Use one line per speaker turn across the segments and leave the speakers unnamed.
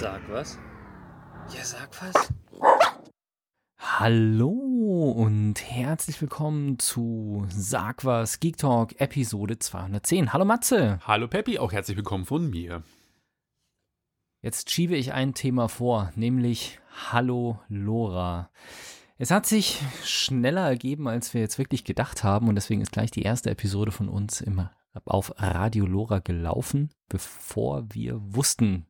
Sag was? Ja, sag was.
Hallo und herzlich willkommen zu Sag was Geek Talk Episode 210. Hallo Matze.
Hallo Peppi, auch herzlich willkommen von mir.
Jetzt schiebe ich ein Thema vor, nämlich Hallo Lora. Es hat sich schneller ergeben, als wir jetzt wirklich gedacht haben und deswegen ist gleich die erste Episode von uns immer auf Radio Lora gelaufen, bevor wir wussten,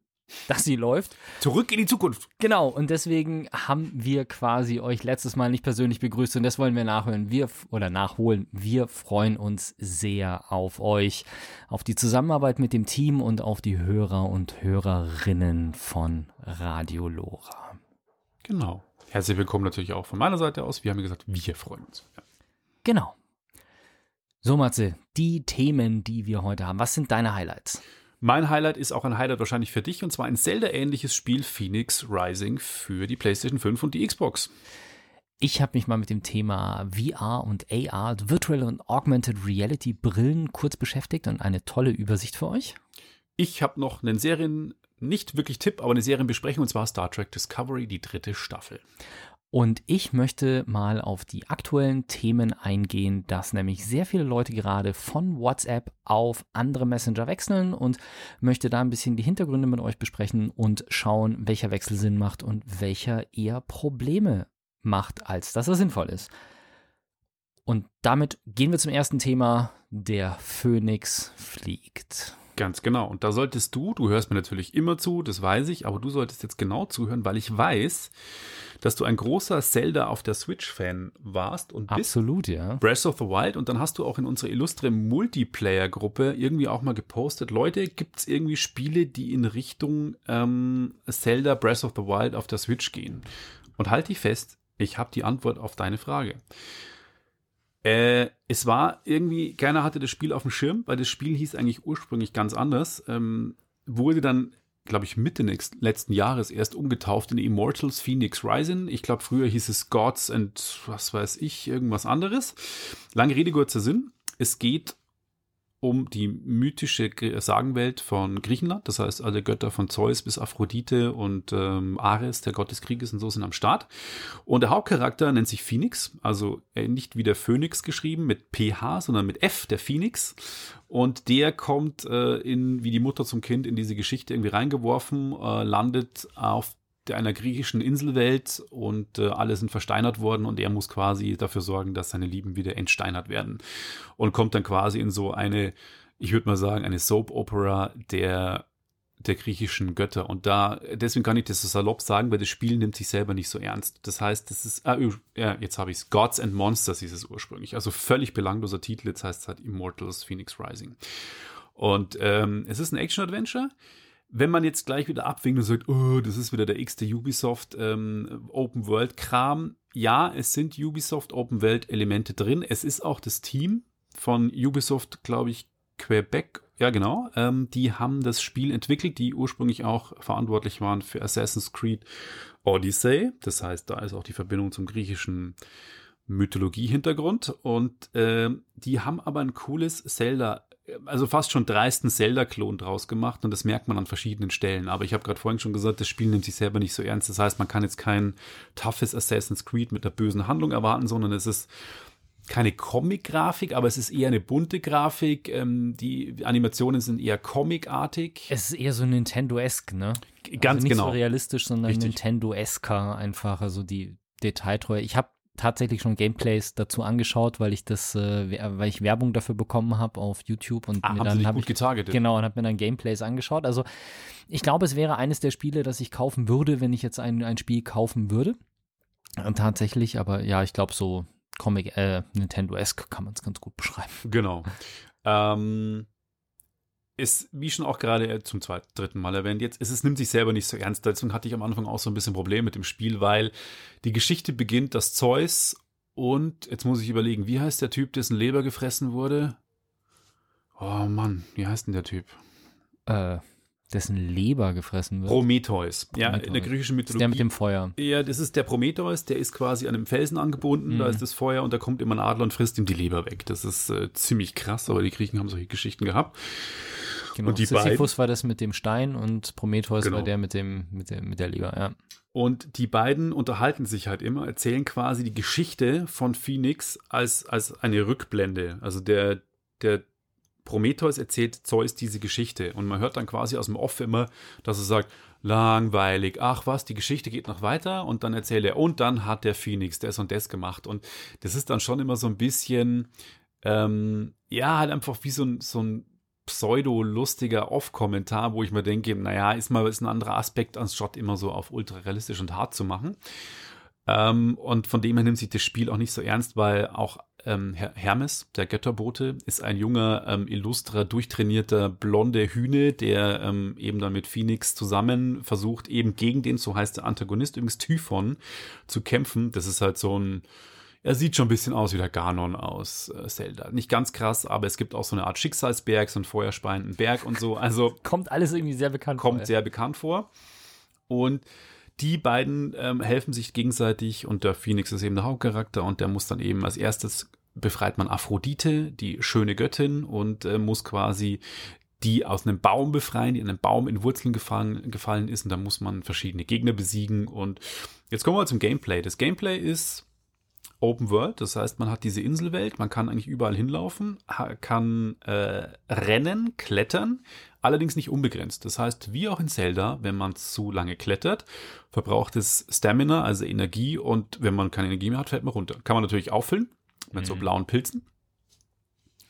dass sie läuft.
Zurück in die Zukunft.
Genau, und deswegen haben wir quasi euch letztes Mal nicht persönlich begrüßt und das wollen wir nachhören. Wir oder nachholen. Wir freuen uns sehr auf euch, auf die Zusammenarbeit mit dem Team und auf die Hörer und Hörerinnen von Radio Lora.
Genau. Herzlich willkommen natürlich auch von meiner Seite aus. Wir haben ja gesagt, wir freuen uns. Ja.
Genau. So, Matze, die Themen, die wir heute haben, was sind deine Highlights?
Mein Highlight ist auch ein Highlight wahrscheinlich für dich und zwar ein Zelda-ähnliches Spiel Phoenix Rising für die PlayStation 5 und die Xbox.
Ich habe mich mal mit dem Thema VR und AR, Virtual und Augmented Reality Brillen kurz beschäftigt und eine tolle Übersicht für euch.
Ich habe noch einen Serien, nicht wirklich Tipp, aber eine Serienbesprechung und zwar Star Trek Discovery, die dritte Staffel.
Und ich möchte mal auf die aktuellen Themen eingehen, dass nämlich sehr viele Leute gerade von WhatsApp auf andere Messenger wechseln und möchte da ein bisschen die Hintergründe mit euch besprechen und schauen, welcher Wechsel Sinn macht und welcher eher Probleme macht, als dass er sinnvoll ist. Und damit gehen wir zum ersten Thema. Der Phönix fliegt.
Ganz genau. Und da solltest du, du hörst mir natürlich immer zu, das weiß ich, aber du solltest jetzt genau zuhören, weil ich weiß, dass du ein großer Zelda auf der Switch-Fan warst und bist.
Absolut, ja.
Breath of the Wild. Und dann hast du auch in unserer illustre Multiplayer-Gruppe irgendwie auch mal gepostet, Leute, gibt es irgendwie Spiele, die in Richtung ähm, Zelda Breath of the Wild auf der Switch gehen? Und halt dich fest, ich habe die Antwort auf deine Frage. Äh, es war irgendwie, keiner hatte das Spiel auf dem Schirm, weil das Spiel hieß eigentlich ursprünglich ganz anders. Ähm, wurde dann, glaube ich, Mitte nächst, letzten Jahres erst umgetauft in Immortals Phoenix Rising. Ich glaube, früher hieß es Gods and was weiß ich, irgendwas anderes. Lange Rede, kurzer Sinn. Es geht um die mythische Sagenwelt von Griechenland. Das heißt, alle Götter von Zeus bis Aphrodite und ähm, Ares, der Gott des Krieges und so sind am Start. Und der Hauptcharakter nennt sich Phoenix, also äh, nicht wie der Phönix geschrieben mit PH, sondern mit F, der Phoenix. Und der kommt äh, in, wie die Mutter zum Kind in diese Geschichte irgendwie reingeworfen, äh, landet auf einer griechischen Inselwelt und äh, alle sind versteinert worden und er muss quasi dafür sorgen, dass seine Lieben wieder entsteinert werden und kommt dann quasi in so eine, ich würde mal sagen, eine Soap Opera der der griechischen Götter. Und da deswegen kann ich das so salopp sagen, weil das Spiel nimmt sich selber nicht so ernst. Das heißt, das ist ah, ja, jetzt habe ich es Gods and Monsters hieß es ursprünglich, also völlig belangloser Titel. Jetzt heißt es halt Immortals Phoenix Rising. Und ähm, es ist ein Action Adventure wenn man jetzt gleich wieder abwinkt und sagt, oh, das ist wieder der x-te Ubisoft ähm, Open World Kram, ja, es sind Ubisoft Open World Elemente drin. Es ist auch das Team von Ubisoft, glaube ich, Quebec, ja genau, ähm, die haben das Spiel entwickelt, die ursprünglich auch verantwortlich waren für Assassin's Creed Odyssey. Das heißt, da ist auch die Verbindung zum griechischen Mythologie-Hintergrund und äh, die haben aber ein cooles Zelda also fast schon dreisten Zelda-Klon draus gemacht und das merkt man an verschiedenen Stellen. Aber ich habe gerade vorhin schon gesagt, das Spiel nimmt sich selber nicht so ernst. Das heißt, man kann jetzt kein toughes Assassin's Creed mit der bösen Handlung erwarten, sondern es ist keine Comic-Grafik, aber es ist eher eine bunte Grafik. Ähm, die Animationen sind eher comicartig.
Es ist eher so Nintendo-esque, ne?
Ganz also
nicht
genau.
so realistisch, sondern Nintendo-esker einfach. Also die Detailtreue. Ich habe tatsächlich schon Gameplays dazu angeschaut, weil ich das, äh, weil ich Werbung dafür bekommen habe auf YouTube und
ah,
mir
haben
dann
habe ich getargetet.
genau und habe mir dann Gameplays angeschaut. Also ich glaube, es wäre eines der Spiele, das ich kaufen würde, wenn ich jetzt ein, ein Spiel kaufen würde. Und tatsächlich, aber ja, ich glaube so Comic, äh, Nintendo-esque kann man es ganz gut beschreiben.
Genau. Ähm, ist, wie schon auch gerade zum zweiten, dritten Mal erwähnt, jetzt, es, es nimmt sich selber nicht so ernst. Deswegen hatte ich am Anfang auch so ein bisschen Problem mit dem Spiel, weil die Geschichte beginnt, dass Zeus und, jetzt muss ich überlegen, wie heißt der Typ, dessen Leber gefressen wurde? Oh Mann, wie heißt denn der Typ?
Äh, dessen Leber gefressen wird.
Prometheus. Ja,
Prometheus.
in der griechischen Mythologie.
Ist der mit dem Feuer.
Ja, das ist der Prometheus, der ist quasi an einem Felsen angebunden,
Mhm.
da ist das Feuer und da kommt immer ein Adler und frisst ihm die Leber weg. Das ist äh, ziemlich krass, aber die Griechen haben solche Geschichten gehabt.
Genau.
Und die
Sisyphus
beiden-
war das mit dem Stein und Prometheus
Genau.
war der mit dem, mit der, mit der Leber, ja.
Und die beiden unterhalten sich halt immer, erzählen quasi die Geschichte von Phoenix als, als eine Rückblende. Also der, der Prometheus erzählt Zeus diese Geschichte. Und man hört dann quasi aus dem Off immer, dass er sagt, langweilig, ach was, die Geschichte geht noch weiter? Und dann erzählt er, und dann hat der Phoenix das und das gemacht. Und das ist dann schon immer so ein bisschen, ähm, ja, halt einfach wie so ein, so ein pseudo-lustiger Off-Kommentar, wo ich mir denke, naja, ist mal ist ein anderer Aspekt, anstatt immer so auf ultra realistisch und hart zu machen. Ähm, und von dem her nimmt sich das Spiel auch nicht so ernst, weil auch ähm, Her Hermes, der Götterbote, ist ein junger, ähm, illustrer, durchtrainierter, blonde Hühne, der ähm, eben dann mit Phoenix zusammen versucht, eben gegen den, so heißt der Antagonist, übrigens Typhon, zu kämpfen. Das ist halt so ein, er sieht schon ein bisschen aus wie der Ganon aus äh, Zelda. Nicht ganz krass, aber es gibt auch so eine Art Schicksalsberg, so einen feuerspeienden Berg und so. Also
Kommt alles irgendwie sehr bekannt
kommt
vor.
sehr bekannt vor. Und die beiden ähm, helfen sich gegenseitig und der Phoenix ist eben der Hauptcharakter und der muss dann eben als erstes befreit man Aphrodite, die schöne Göttin und äh, muss quasi die aus einem Baum befreien, die in einem Baum in Wurzeln gefallen, gefallen ist und da muss man verschiedene Gegner besiegen und jetzt kommen wir zum Gameplay. Das Gameplay ist Open World, das heißt, man hat diese Inselwelt, man kann eigentlich überall hinlaufen, kann äh, rennen, klettern, allerdings nicht unbegrenzt. Das heißt, wie auch in Zelda, wenn man zu lange klettert, verbraucht es Stamina, also Energie, und wenn man keine Energie mehr hat, fällt man runter. Kann man natürlich auffüllen mit so
Mhm.
blauen Pilzen.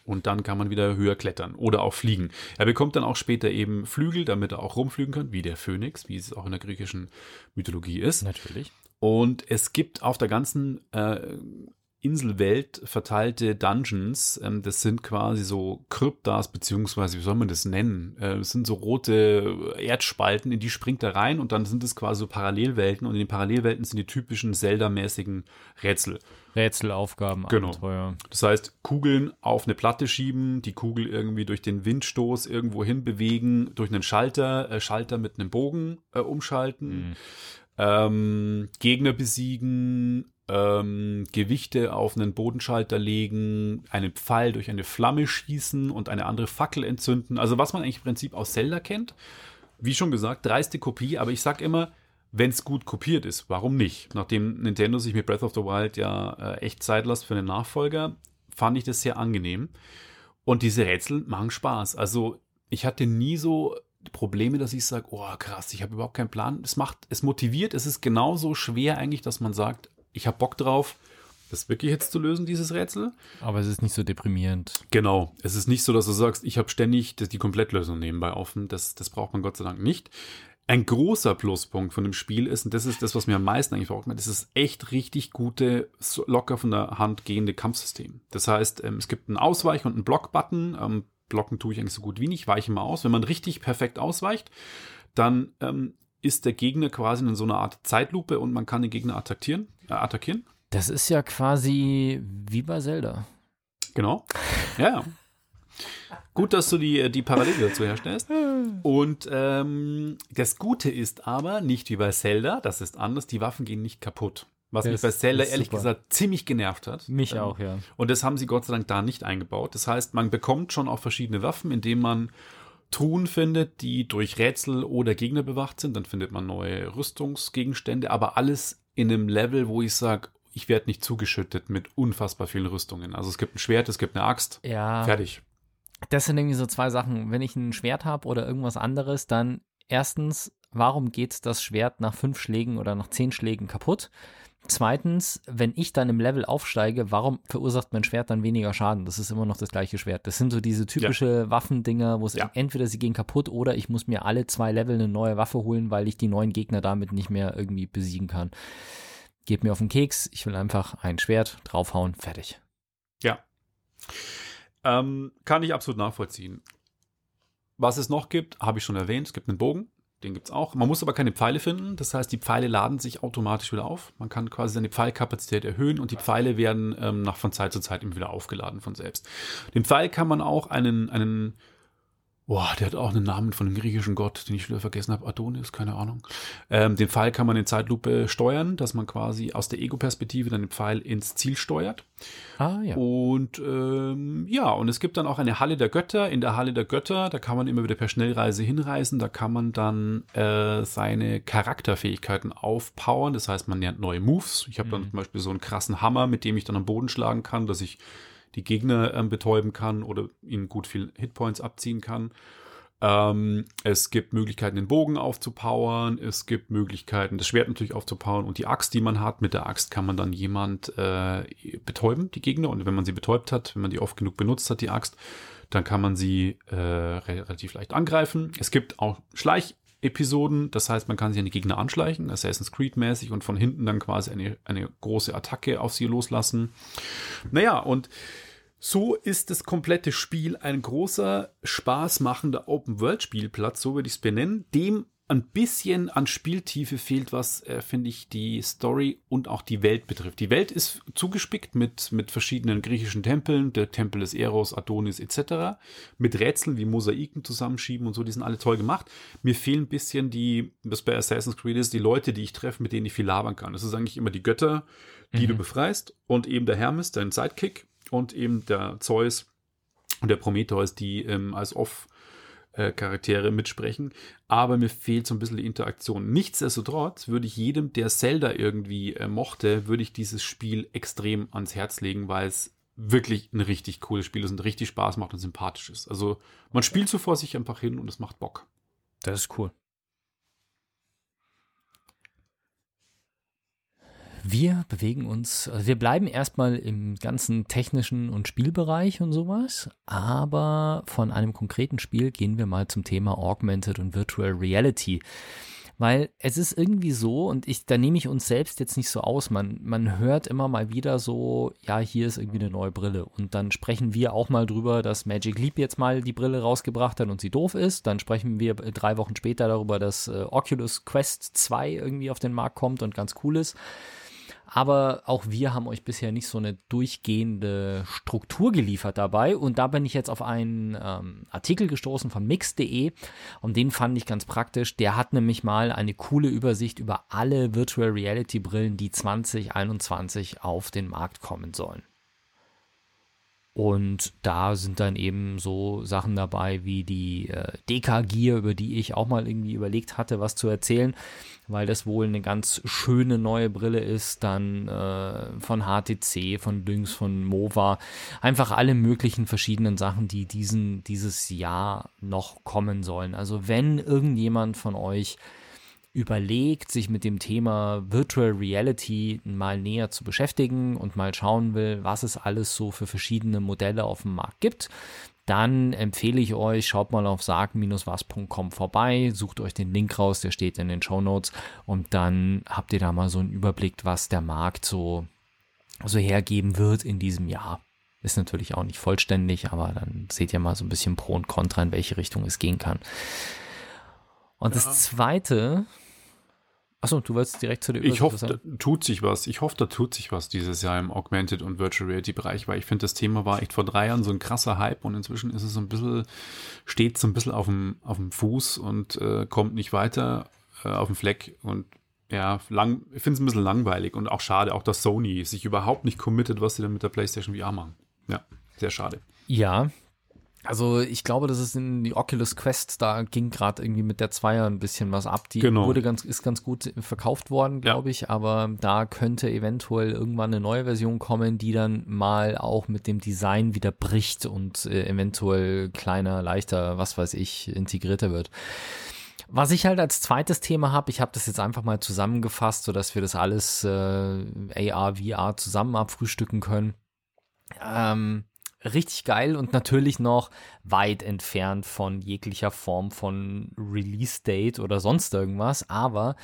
Und dann kann man wieder höher klettern oder auch fliegen. Er bekommt dann auch später eben Flügel, damit er auch rumfliegen kann, wie der Phönix, wie es auch in der griechischen Mythologie ist.
Natürlich.
Und es gibt auf der ganzen äh, Inselwelt verteilte Dungeons. Ähm, das sind quasi so Kryptas, beziehungsweise wie soll man das nennen? Äh, das sind so rote Erdspalten, in die springt er rein und dann sind es quasi so Parallelwelten. Und in den Parallelwelten sind die typischen Zelda-mäßigen Rätsel.
Rätselaufgaben,
Genau.
Abenteuer.
Das heißt, Kugeln auf eine Platte schieben, die Kugel irgendwie durch den Windstoß irgendwo hin bewegen, durch einen Schalter, äh, Schalter mit einem Bogen äh, umschalten,
Mhm.
ähm, Gegner besiegen, ähm, Gewichte auf einen Bodenschalter legen, einen Pfeil durch eine Flamme schießen und eine andere Fackel entzünden. Also was man eigentlich im Prinzip aus Zelda kennt. Wie schon gesagt, dreiste Kopie, aber ich sag immer, wenn es gut kopiert ist, warum nicht? Nachdem Nintendo sich mit Breath of the Wild ja äh, echt Zeit lässt für einen Nachfolger, fand ich das sehr angenehm. Und diese Rätsel machen Spaß. Also ich hatte nie so Probleme, dass ich sage, oh krass, ich habe überhaupt keinen Plan. Es macht, es motiviert, es ist genauso schwer eigentlich, dass man sagt, ich habe Bock drauf, das wirklich jetzt zu lösen, dieses Rätsel.
Aber es ist nicht so deprimierend.
Genau. Es ist nicht so, dass du sagst, ich habe ständig die Komplettlösung nebenbei offen. Das, das braucht man Gott sei Dank nicht. Ein großer Pluspunkt von dem Spiel ist, und das ist das, was mir am meisten eigentlich macht, das ist echt richtig gute, locker von der Hand gehende Kampfsystem. Das heißt, ähm, es gibt einen Ausweich- und einen Block-Button. Ähm, Blocken tue ich eigentlich so gut wie nicht, weiche mal aus. Wenn man richtig perfekt ausweicht, dann ähm, ist der Gegner quasi in so einer Art Zeitlupe und man kann den Gegner attackieren. Äh, attackieren.
Das ist ja quasi wie bei Zelda.
Genau. Ja. Gut, dass du die, die Parallele dazu herstellst. Und ähm, das Gute ist aber, nicht wie bei Zelda, das ist anders, die Waffen gehen nicht kaputt. Was mich
Das
bei Zelda ehrlich
super.
gesagt ziemlich genervt hat.
Mich
Ähm,
auch, ja.
Und das haben sie Gott sei Dank da nicht eingebaut. Das heißt, man bekommt schon auch verschiedene Waffen, indem man Truhen findet, die durch Rätsel oder Gegner bewacht sind. Dann findet man neue Rüstungsgegenstände, aber alles in einem Level, wo ich sage, ich werde nicht zugeschüttet mit unfassbar vielen Rüstungen. Also es gibt ein Schwert, es gibt eine Axt.
Ja.
Fertig.
Das sind irgendwie so zwei Sachen. Wenn ich ein Schwert habe oder irgendwas anderes, dann erstens, warum geht das Schwert nach fünf Schlägen oder nach zehn Schlägen kaputt? Zweitens, wenn ich dann im Level aufsteige, warum verursacht mein Schwert dann weniger Schaden? Das ist immer noch das gleiche Schwert. Das sind so diese typische Waffendinger, wo es
Ja.
entweder sie gehen kaputt oder ich muss mir alle zwei Level eine neue Waffe holen, weil ich die neuen Gegner damit nicht mehr irgendwie besiegen kann. Geht mir auf den Keks, ich will einfach ein Schwert draufhauen, fertig.
Ja. Ähm, kann ich absolut nachvollziehen. Was es noch gibt, habe ich schon erwähnt. Es gibt einen Bogen, den gibt es auch. Man muss aber keine Pfeile finden. Das heißt, die Pfeile laden sich automatisch wieder auf. Man kann quasi seine Pfeilkapazität erhöhen und die Pfeile werden ähm, nach von Zeit zu Zeit eben wieder aufgeladen von selbst. Den Pfeil kann man auch einen, einen Boah, der hat auch einen Namen von einem griechischen Gott, den ich wieder vergessen habe. Adonis, keine Ahnung. Ähm, den Pfeil kann man in Zeitlupe steuern, dass man quasi aus der Ego-Perspektive dann den Pfeil ins Ziel steuert.
Ah, ja.
Und ähm, ja, und es gibt dann auch eine Halle der Götter. In der Halle der Götter, da kann man immer wieder per Schnellreise hinreisen. Da kann man dann äh, seine Charakterfähigkeiten aufpowern. Das heißt, man lernt neue Moves. Ich habe dann zum Beispiel so einen krassen Hammer, mit dem ich dann am Boden schlagen kann, dass ich die Gegner ähm, betäuben kann oder ihnen gut viel Hitpoints abziehen kann. Ähm, es gibt Möglichkeiten, den Bogen aufzupowern. Es gibt Möglichkeiten, das Schwert natürlich aufzupowern und die Axt, die man hat. Mit der Axt kann man dann jemand äh, betäuben, die Gegner. Und wenn man sie betäubt hat, wenn man die oft genug benutzt hat, die Axt, dann kann man sie äh, relativ leicht angreifen. Es gibt auch Schleichepisoden, das heißt, man kann sich an die Gegner anschleichen, Assassin's Creed-mäßig und von hinten dann quasi eine, eine große Attacke auf sie loslassen. Naja, und so ist das komplette Spiel ein großer, spaßmachender Open-World-Spielplatz, so würde ich es benennen, dem ein bisschen an Spieltiefe fehlt, was, äh, finde ich, die Story und auch die Welt betrifft. Die Welt ist zugespickt mit, mit verschiedenen griechischen Tempeln, der Tempel des Eros, Adonis etc., mit Rätseln wie Mosaiken zusammenschieben und so, die sind alle toll gemacht. Mir fehlen ein bisschen die, was bei Assassin's Creed ist, die Leute, die ich treffe, mit denen ich viel labern kann. Das ist eigentlich immer die Götter, die
Mhm.
du befreist und eben der Hermes, dein Sidekick und eben der Zeus und der Prometheus, die ähm, als Off- äh, Charaktere mitsprechen, aber mir fehlt so ein bisschen die Interaktion. Nichtsdestotrotz würde ich jedem, der Zelda irgendwie äh, mochte, würde ich dieses Spiel extrem ans Herz legen, weil es wirklich ein richtig cooles Spiel ist und richtig Spaß macht und sympathisch ist. Also man spielt so vor sich einfach hin und es macht Bock.
Das ist cool. Wir bewegen uns, also wir bleiben erstmal im ganzen technischen und Spielbereich und sowas, aber von einem konkreten Spiel gehen wir mal zum Thema Augmented und Virtual Reality. Weil es ist irgendwie so, und ich, da nehme ich uns selbst jetzt nicht so aus, man, man hört immer mal wieder so, ja, hier ist irgendwie eine neue Brille. Und dann sprechen wir auch mal drüber, dass Magic Leap jetzt mal die Brille rausgebracht hat und sie doof ist. Dann sprechen wir drei Wochen später darüber, dass äh, Oculus Quest 2 irgendwie auf den Markt kommt und ganz cool ist. Aber auch wir haben euch bisher nicht so eine durchgehende Struktur geliefert dabei. Und da bin ich jetzt auf einen ähm, Artikel gestoßen von mix.de und den fand ich ganz praktisch. Der hat nämlich mal eine coole Übersicht über alle Virtual Reality Brillen, die 2021 auf den Markt kommen sollen. Und da sind dann eben so Sachen dabei wie die äh, DK Gear, über die ich auch mal irgendwie überlegt hatte, was zu erzählen, weil das wohl eine ganz schöne neue Brille ist. Dann äh, von HTC, von Lynx, von Mova. Einfach alle möglichen verschiedenen Sachen, die diesen, dieses Jahr noch kommen sollen. Also wenn irgendjemand von euch überlegt, sich mit dem Thema Virtual Reality mal näher zu beschäftigen und mal schauen will, was es alles so für verschiedene Modelle auf dem Markt gibt, dann empfehle ich euch, schaut mal auf sagen-was.com vorbei, sucht euch den Link raus, der steht in den Show Notes und dann habt ihr da mal so einen Überblick, was der Markt so, so hergeben wird in diesem Jahr. Ist natürlich auch nicht vollständig, aber dann seht ihr mal so ein bisschen Pro und Contra, in welche Richtung es gehen kann. Und ja. das zweite, achso, du wolltest direkt zu der
Ich hoffe, da tut sich was. Ich hoffe, da tut sich was dieses Jahr im Augmented und Virtual Reality Bereich, weil ich finde, das Thema war echt vor drei Jahren so ein krasser Hype und inzwischen ist es so ein bisschen, steht so ein bisschen auf dem, auf dem Fuß und äh, kommt nicht weiter äh, auf dem Fleck und ja, lang, ich finde es ein bisschen langweilig und auch schade, auch dass Sony sich überhaupt nicht committet, was sie dann mit der PlayStation VR machen. Ja, sehr schade.
Ja, also ich glaube, das ist in die Oculus Quest, da ging gerade irgendwie mit der Zweier ein bisschen was ab. Die
Genau.
wurde ganz, ist ganz gut verkauft worden, glaube ich, aber da könnte eventuell irgendwann eine neue Version kommen, die dann mal auch mit dem Design wieder bricht und äh, eventuell kleiner, leichter, was weiß ich, integrierter wird. Was ich halt als zweites Thema habe, ich habe das jetzt einfach mal zusammengefasst, sodass wir das alles äh, AR, VR zusammen abfrühstücken können. Ähm, richtig geil und natürlich noch weit entfernt von jeglicher Form von Release-Date oder sonst irgendwas, aber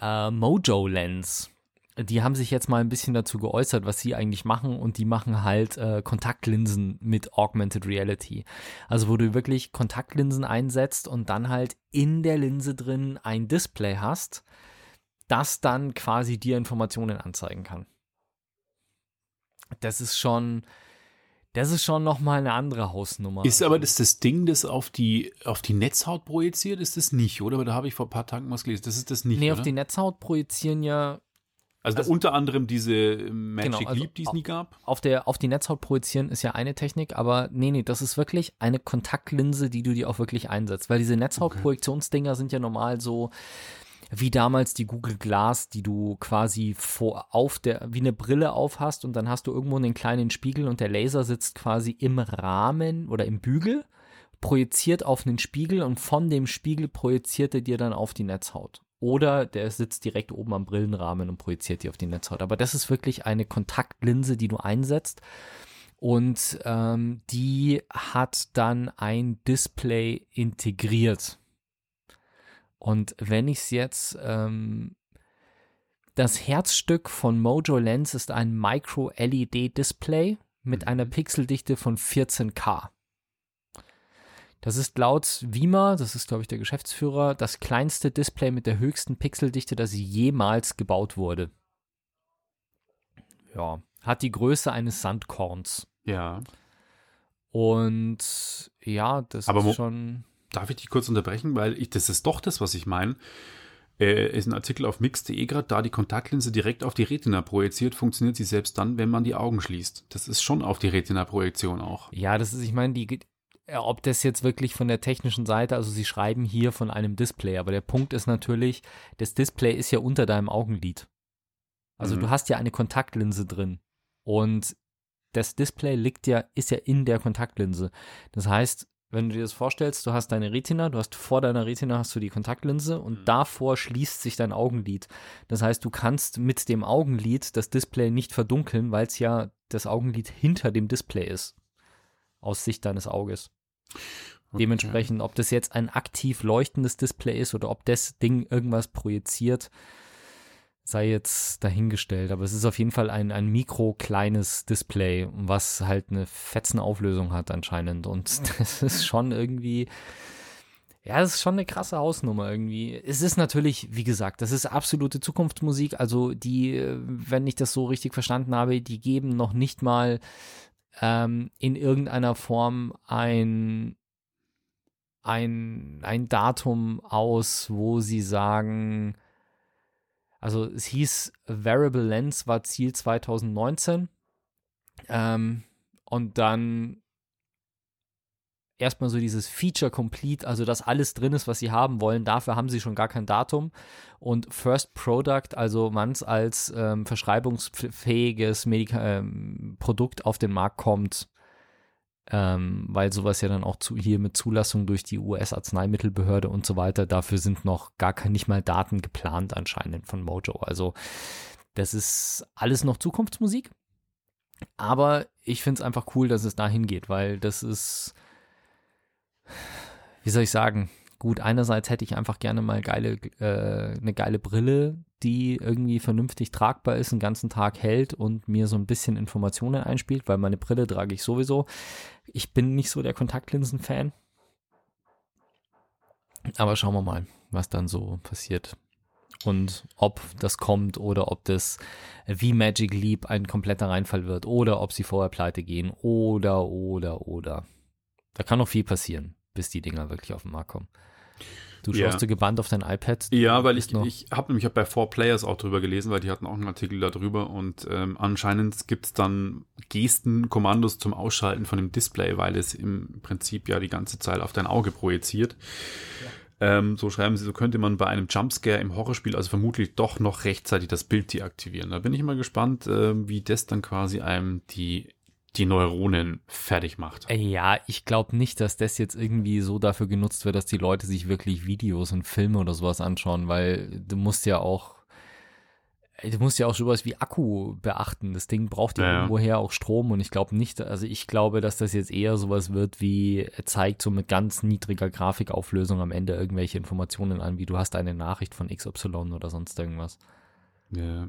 äh, Mojo Lens. Die haben sich jetzt mal ein bisschen dazu geäußert, was sie eigentlich machen und die machen halt äh, Kontaktlinsen mit Augmented Reality. Also wo du wirklich Kontaktlinsen einsetzt und dann halt in der Linse drin ein Display hast, das dann quasi dir Informationen anzeigen kann. Das ist schon, Das ist schon nochmal eine andere Hausnummer.
Ist aber das, das Ding, das auf die, auf die Netzhaut projiziert, ist das nicht, oder? Aber da habe ich vor ein paar Tagen was gelesen. Das ist das nicht.
nee,
oder?
auf die Netzhaut projizieren ja
also,
also-
unter anderem diese Magic
Genau, also
Leap, die es nie gab.
auf der auf die Netzhaut projizieren ist ja eine Technik, aber nee, nee, das ist wirklich eine Kontaktlinse, die du dir auch wirklich einsetzt, weil diese Netzhautprojektionsdinger sind ja normal so wie damals die Google Glass, die du quasi vor auf der wie eine Brille auf hast und dann hast du irgendwo einen kleinen Spiegel und der Laser sitzt quasi im Rahmen oder im Bügel projiziert auf einen Spiegel und von dem Spiegel projiziert er dir dann auf die Netzhaut. Oder der sitzt direkt oben am Brillenrahmen und projiziert dir auf die Netzhaut. Aber das ist wirklich eine Kontaktlinse, die du einsetzt. Und ähm, die hat dann ein Display integriert. Und wenn ich es jetzt, ähm, das Herzstück von Mojo Lens ist ein Micro-LED-Display mit einer Pixeldichte von 14K. Das ist laut Wima, das ist glaube ich der Geschäftsführer, das kleinste Display mit der höchsten Pixeldichte, das jemals gebaut wurde. Ja, hat die Größe eines Sandkorns.
Ja.
Und ja, das
Aber
ist schon.
Darf ich dich kurz unterbrechen? Weil ich, das ist doch das, was ich meine. Äh, ist ein Artikel auf mix.de gerade, da die Kontaktlinse direkt auf die Retina projiziert, funktioniert sie selbst dann, wenn man die Augen schließt. Das ist schon auf die Retina-Projektion auch.
Ja, das ist, ich meine, die, äh, ob das jetzt wirklich von der technischen Seite, also sie schreiben hier von einem Display, aber der Punkt ist natürlich, das Display ist ja unter deinem Augenlid. Also
Mhm.
du hast ja eine Kontaktlinse drin und das Display liegt ja, ist ja in der Kontaktlinse. Das heißt, wenn du dir das vorstellst, du hast deine Retina, du hast vor deiner Retina hast du die Kontaktlinse und
Mhm.
davor schließt sich dein Augenlid. Das heißt, du kannst mit dem Augenlid das Display nicht verdunkeln, weil es ja das Augenlid hinter dem Display ist. Aus Sicht deines Auges. Dementsprechend, ob das jetzt ein aktiv leuchtendes Display ist oder ob das Ding irgendwas projiziert, sei jetzt dahingestellt. Aber es ist auf jeden Fall ein, ein mikro kleines Display, was halt eine fetzen Auflösung hat anscheinend. Und das ist schon irgendwie, ja, das ist schon eine krasse Hausnummer irgendwie. Es ist natürlich, wie gesagt, das ist absolute Zukunftsmusik. Also die, äh, wenn ich das so richtig verstanden habe, die geben noch nicht mal ähm, in irgendeiner Form ein, ein, ein Datum aus, wo sie sagen, also es hieß Variable Lens war Ziel 2019 ähm, und dann erstmal so dieses Feature Complete, also dass alles drin ist, was sie haben wollen. Dafür haben sie schon gar kein Datum. Und First Product, also wann es als ähm, verschreibungsfähiges Medika ähm, Produkt auf den Markt kommt, ähm, weil sowas ja dann auch zu, hier mit Zulassung durch die US-Arzneimittelbehörde und so weiter, dafür sind noch gar kein, nicht mal Daten geplant anscheinend von Mojo. Also das ist alles noch Zukunftsmusik. Aber ich finde es einfach cool, dass es dahin geht, weil das ist, wie soll ich sagen, gut, einerseits hätte ich einfach gerne mal geile, äh, eine geile Brille, die irgendwie vernünftig tragbar ist, den ganzen Tag hält und mir so ein bisschen Informationen einspielt, weil meine Brille trage ich sowieso. Ich bin nicht so der Kontaktlinsen-Fan. Aber schauen wir mal, was dann so passiert. Und ob das kommt oder ob das wie Magic Leap ein kompletter Reinfall wird oder ob sie vorher pleite gehen oder, oder, oder. Da kann noch viel passieren, bis die Dinger wirklich auf den Markt kommen. Du
Ja.
schaust du gebannt auf dein iPad.
Ja, weil ich,
noch-
ich habe nämlich bei Four Players auch drüber gelesen, weil die hatten auch einen Artikel darüber und ähm, anscheinend gibt es dann Gesten, Kommandos zum Ausschalten von dem Display, weil es im Prinzip ja die ganze Zeit auf dein Auge projiziert. Ähm, so schreiben sie, so könnte man bei einem Jumpscare im Horrorspiel also vermutlich doch noch rechtzeitig das Bild deaktivieren. Da bin ich mal gespannt, ähm, wie das dann quasi einem die, die Neuronen fertig macht.
Äh, Ja, ich glaube nicht, dass das jetzt irgendwie so dafür genutzt wird, dass die Leute sich wirklich Videos und Filme oder sowas anschauen, weil du musst ja auch, ey, du musst ja auch sowas wie Akku beachten. Das Ding braucht ja,
Ja, ja.
irgendwoher auch Strom und ich glaube nicht, also ich glaube, dass das jetzt eher sowas wird wie, er zeigt so mit ganz niedriger Grafikauflösung am Ende irgendwelche Informationen an, wie du hast eine Nachricht von XY oder sonst irgendwas.
Ja.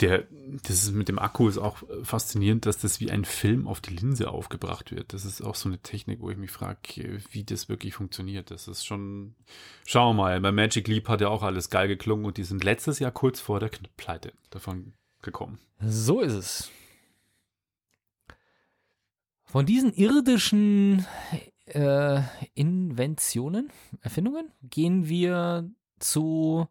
Der, das ist mit dem Akku ist auch äh, faszinierend, dass das wie ein Film auf die Linse aufgebracht wird. Das ist auch so eine Technik, wo ich mich frage, wie das wirklich funktioniert. Das ist schon, schauen wir mal. Bei Magic Leap hat ja auch alles geil geklungen und die sind letztes Jahr kurz vor der Pleite davon gekommen.
So ist es. Von diesen irdischen äh, Inventionen, Erfindungen, gehen wir zu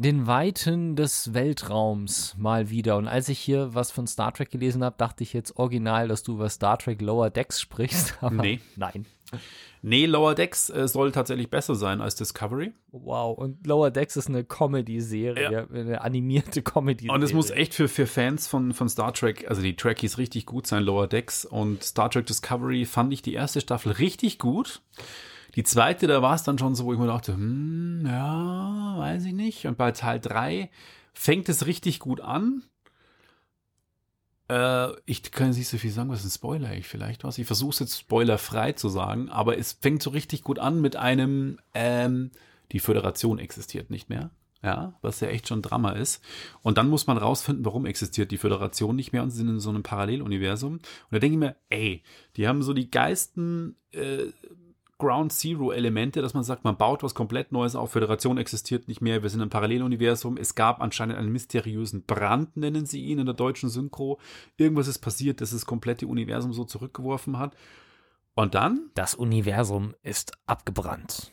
den Weiten des Weltraums mal wieder. Und als ich hier was von Star Trek gelesen habe, dachte ich jetzt original, dass du über Star Trek Lower Decks sprichst. Aber
Nee.
Nein.
Nee, Lower Decks äh, soll tatsächlich besser sein als Discovery.
Wow. Und Lower Decks ist eine Comedy-Serie, eine animierte Comedy-Serie.
Und es muss echt für, für Fans von, von Star Trek, also die Trekkies, richtig gut sein, Lower Decks. Und Star Trek Discovery fand ich die erste Staffel richtig gut. Die zweite, da war es dann schon so, wo ich mir dachte, hm, ja, weiß ich nicht. Und bei Teil 3 fängt es richtig gut an. Äh, ich kann nicht so viel sagen, was ein Spoiler ich vielleicht was. Ich versuche es jetzt spoilerfrei zu sagen, aber es fängt so richtig gut an mit einem, ähm, die Föderation existiert nicht mehr. Ja, was ja echt schon Drama ist. Und dann muss man rausfinden, warum existiert die Föderation nicht mehr und sind in so einem Paralleluniversum. Und da denke ich mir, ey, die haben so die geilsten äh, Ground Zero Elemente, dass man sagt, man baut was komplett Neues auf, Föderation existiert nicht mehr, wir sind im Paralleluniversum, es gab anscheinend einen mysteriösen Brand, nennen sie ihn in der deutschen Synchro. Irgendwas ist passiert, das das komplette Universum so zurückgeworfen hat. Und dann
Das Universum ist abgebrannt.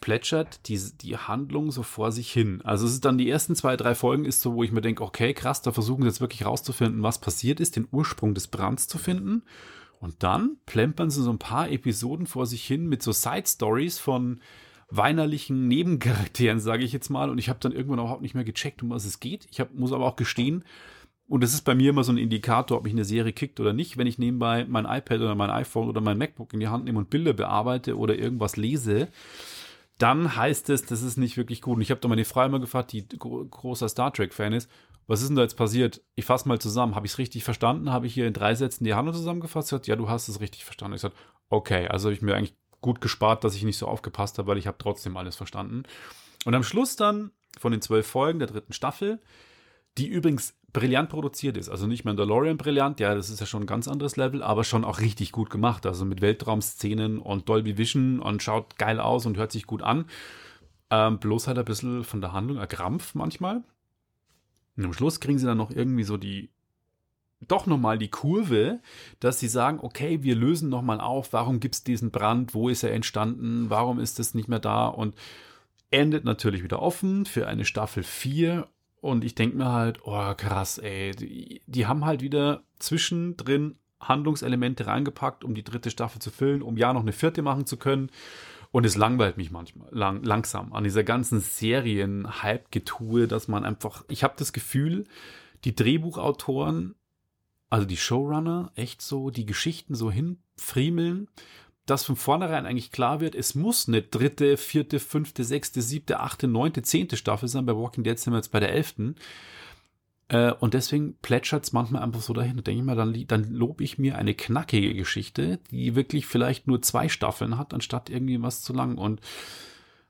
plätschert die, die Handlung so vor sich hin. Also es ist dann die ersten zwei, drei Folgen ist so, wo ich mir denke, okay, krass, da versuchen sie jetzt wirklich rauszufinden, was passiert ist, den Ursprung des Brands zu finden. Und dann plempern sie so ein paar Episoden vor sich hin mit so Side-Stories von weinerlichen Nebencharakteren, sage ich jetzt mal. Und ich habe dann irgendwann überhaupt nicht mehr gecheckt, um was es geht. Ich hab, muss aber auch gestehen, und das ist bei mir immer so ein Indikator, ob mich eine Serie kickt oder nicht. Wenn ich nebenbei mein iPad oder mein iPhone oder mein MacBook in die Hand nehme und Bilder bearbeite oder irgendwas lese, dann heißt es, das ist nicht wirklich gut. Und ich habe da meine Frau immer gefragt, die gro großer Star Trek-Fan ist, was ist denn da jetzt passiert? Ich fasse mal zusammen. Habe ich es richtig verstanden? Habe ich hier in drei Sätzen die Handlung zusammengefasst? Hat, ja, du hast es richtig verstanden. Ich sagte, okay, also habe ich mir eigentlich gut gespart, dass ich nicht so aufgepasst habe, weil ich habe trotzdem alles verstanden. Und am Schluss dann von den zwölf Folgen der dritten Staffel, die übrigens brillant produziert ist. Also nicht Mandalorian brillant, ja, das ist ja schon ein ganz anderes Level, aber schon auch richtig gut gemacht. Also mit Weltraumszenen und Dolby Vision und schaut geil aus und hört sich gut an. Ähm, bloß halt ein bisschen von der Handlung erkrampft manchmal. Und am Schluss kriegen sie dann noch irgendwie so die, doch nochmal die Kurve, dass sie sagen, okay, wir lösen nochmal auf, warum gibt es diesen Brand, wo ist er entstanden, warum ist es nicht mehr da und endet natürlich wieder offen für eine Staffel 4 und ich denke mir halt, oh krass, ey, die, die haben halt wieder zwischendrin Handlungselemente reingepackt, um die dritte Staffel zu füllen, um ja noch eine vierte machen zu können. Und es langweilt mich manchmal lang, langsam an dieser ganzen Serien-Hype-Getue, dass man einfach, ich habe das Gefühl, die Drehbuchautoren, also die Showrunner, echt so die Geschichten so hinfriemeln, dass von vornherein eigentlich klar wird, es muss eine dritte, vierte, fünfte, sechste, siebte, achte, neunte, zehnte Staffel sein. Bei Walking Dead sind wir jetzt bei der elften. Äh, und deswegen plätschert es manchmal einfach so dahin. Da denke ich mal, dann, dann lobe ich mir eine knackige Geschichte, die wirklich vielleicht nur zwei Staffeln hat, anstatt irgendwie was zu lang. Und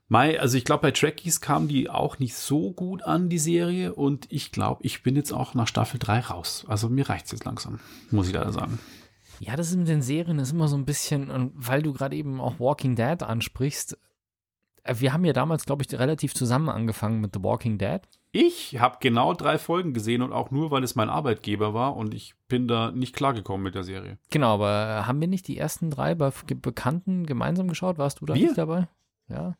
Mai, also ich glaube, bei Trekkies kam die auch nicht so gut an, die Serie. Und ich glaube, ich bin jetzt auch nach Staffel 3 raus. Also mir reicht es jetzt langsam, muss ich leider sagen.
Ja, das ist mit den Serien ist immer so ein bisschen, weil du gerade eben auch Walking Dead ansprichst, äh, wir haben ja damals, glaube ich, relativ zusammen angefangen mit The Walking Dead.
Ich habe genau drei Folgen gesehen und auch nur, weil es mein Arbeitgeber war und ich bin da nicht klargekommen mit der Serie.
Genau, aber äh, haben wir nicht die ersten drei bei Bekannten gemeinsam geschaut? Warst du da
Wir?
nicht dabei? Ja.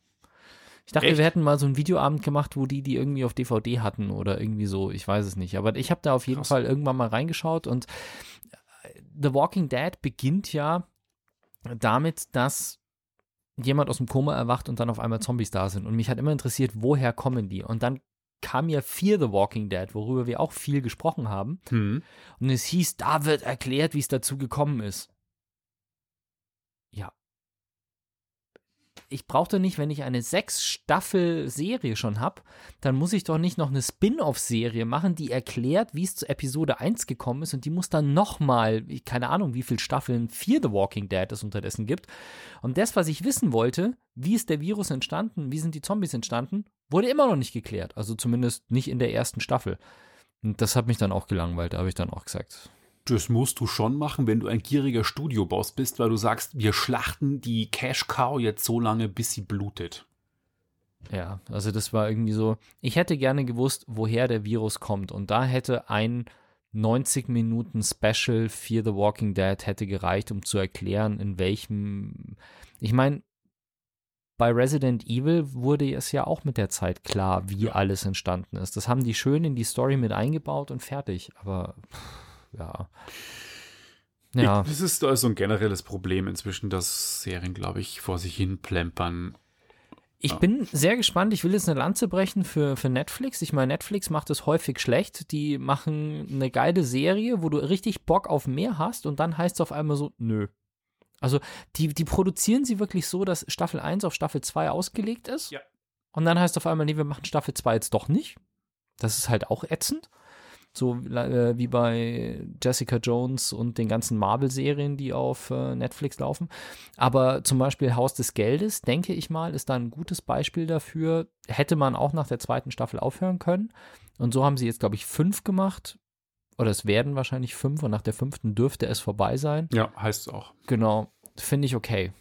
Ich dachte,
Echt?
wir hätten mal so einen Videoabend gemacht, wo die die irgendwie auf DVD hatten oder irgendwie so. Ich weiß es nicht. Aber ich habe da auf jeden
Krass.
Fall irgendwann mal reingeschaut und äh, The Walking Dead beginnt ja damit, dass jemand aus dem Koma erwacht und dann auf einmal Zombies da sind. Und mich hat immer interessiert, woher kommen die? Und dann kam ja Fear the Walking Dead, worüber wir auch viel gesprochen haben.
Hm.
Und es hieß, da wird erklärt, wie es dazu gekommen ist. Ja. Ich brauchte nicht, wenn ich eine sechs Staffel Serie schon habe, dann muss ich doch nicht noch eine Spin-off-Serie machen, die erklärt, wie es zu Episode 1 gekommen ist und die muss dann nochmal, keine Ahnung, wie viele Staffeln Fear the Walking Dead es unterdessen gibt. Und das, was ich wissen wollte, wie ist der Virus entstanden, wie sind die Zombies entstanden, wurde immer noch nicht geklärt. Also zumindest nicht in der ersten Staffel. Und das hat mich dann auch gelangweilt, da habe ich dann auch gesagt.
Das musst du schon machen, wenn du ein gieriger Studioboss bist, weil du sagst, wir schlachten die Cash Cow jetzt so lange, bis sie blutet.
Ja, also das war irgendwie so. Ich hätte gerne gewusst, woher der Virus kommt. Und da hätte ein 90 Minuten Special Fear the Walking Dead hätte gereicht, um zu erklären, in welchem. Ich meine, bei Resident Evil wurde es ja auch mit der Zeit klar, wie alles entstanden ist. Das haben die schön in die Story mit eingebaut und fertig. Aber pff, ja.
Ja. Das ist also ein generelles Problem inzwischen, dass Serien, glaube ich, vor sich hin plempern
ich bin sehr gespannt. Ich will jetzt eine Lanze brechen für, für Netflix. Ich meine, Netflix macht es häufig schlecht. Die machen eine geile Serie, wo du richtig Bock auf mehr hast und dann heißt es auf einmal so, nö. Also die, die produzieren sie wirklich so, dass Staffel 1 auf Staffel 2 ausgelegt ist. Ja. Und dann heißt auf einmal, nee, wir machen Staffel 2 jetzt doch nicht. Das ist halt auch ätzend. So äh, wie bei Jessica Jones und den ganzen Marvel-Serien, die auf äh, Netflix laufen. Aber zum Beispiel Haus des Geldes, denke ich mal, ist da ein gutes Beispiel dafür. Hätte man auch nach der zweiten Staffel aufhören können. Und so haben sie jetzt, glaube ich, fünf gemacht. Oder es werden wahrscheinlich fünf und nach der fünften dürfte es vorbei sein.
Ja, heißt es auch.
Genau. Finde ich okay.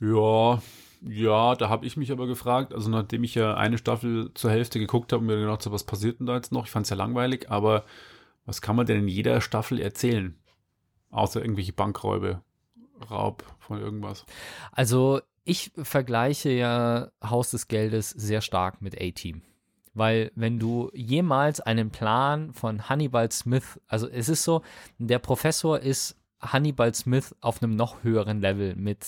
Ja, ja, da habe ich mich aber gefragt, also nachdem ich ja eine Staffel zur Hälfte geguckt habe und mir gedacht, so, was passiert denn da jetzt noch? Ich fand es ja langweilig, aber was kann man denn in jeder Staffel erzählen? Außer irgendwelche Bankräube, Raub von irgendwas.
Also ich vergleiche ja Haus des Geldes sehr stark mit A-Team. Weil wenn du jemals einen Plan von Hannibal Smith, also es ist so, der Professor ist Hannibal Smith auf einem noch höheren Level mit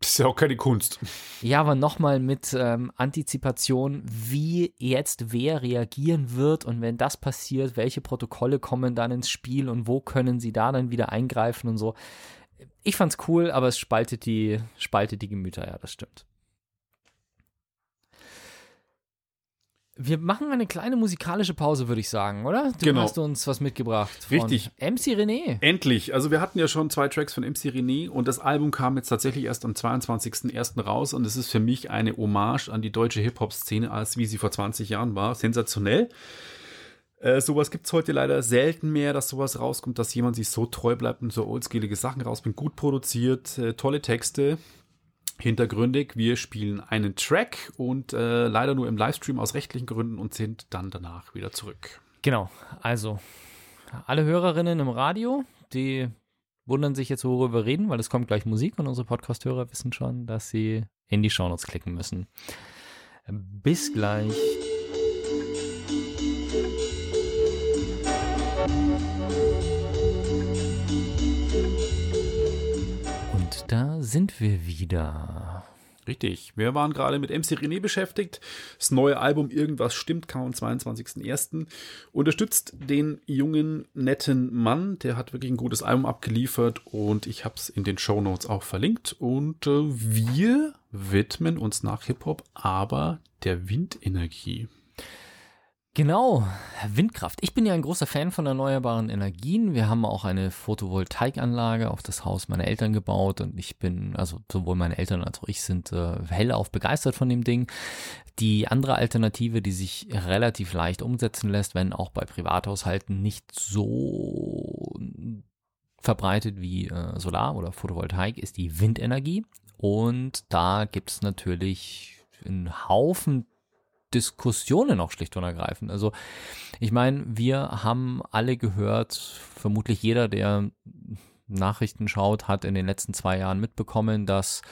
ist ja auch keine Kunst.
Ja, aber nochmal mit ähm, Antizipation, wie jetzt wer reagieren wird und wenn das passiert, welche Protokolle kommen dann ins Spiel und wo können sie da dann wieder eingreifen und so. Ich fand's cool, aber es spaltet die, spaltet die Gemüter, ja, das stimmt. Wir machen eine kleine musikalische Pause, würde ich sagen, oder? Du
genau.
hast uns was mitgebracht.
Richtig.
MC René.
Endlich. Also wir hatten ja schon zwei Tracks von MC René und das Album kam jetzt tatsächlich erst am 22.01. raus und es ist für mich eine Hommage an die deutsche Hip-Hop-Szene, als wie sie vor 20 Jahren war. Sensationell. Äh, sowas gibt es heute leider selten mehr, dass sowas rauskommt, dass jemand sich so treu bleibt und so oldschoolige Sachen rausbringt. Gut produziert, äh, tolle Texte hintergründig. Wir spielen einen Track und äh, leider nur im Livestream aus rechtlichen Gründen und sind dann danach wieder zurück.
Genau, also alle Hörerinnen im Radio, die wundern sich jetzt, worüber wir reden, weil es kommt gleich Musik und unsere Podcast-Hörer wissen schon, dass sie in die Shownotes klicken müssen. Bis gleich. Sind wir wieder.
Richtig. Wir waren gerade mit MC René beschäftigt. Das neue Album Irgendwas stimmt kam am 22.01. Unterstützt den jungen, netten Mann. Der hat wirklich ein gutes Album abgeliefert und ich habe es in den Show Notes auch verlinkt. Und äh, wir widmen uns nach Hip-Hop aber der Windenergie.
Genau, Windkraft. Ich bin ja ein großer Fan von erneuerbaren Energien. Wir haben auch eine Photovoltaikanlage auf das Haus meiner Eltern gebaut und ich bin, also sowohl meine Eltern als auch ich sind äh, hellauf begeistert von dem Ding. Die andere Alternative, die sich relativ leicht umsetzen lässt, wenn auch bei Privathaushalten nicht so verbreitet wie äh, Solar oder Photovoltaik, ist die Windenergie. Und da gibt es natürlich einen Haufen Diskussionen auch schlicht und ergreifend. Also ich meine, wir haben alle gehört, vermutlich jeder, der Nachrichten schaut, hat in den letzten zwei Jahren mitbekommen, dass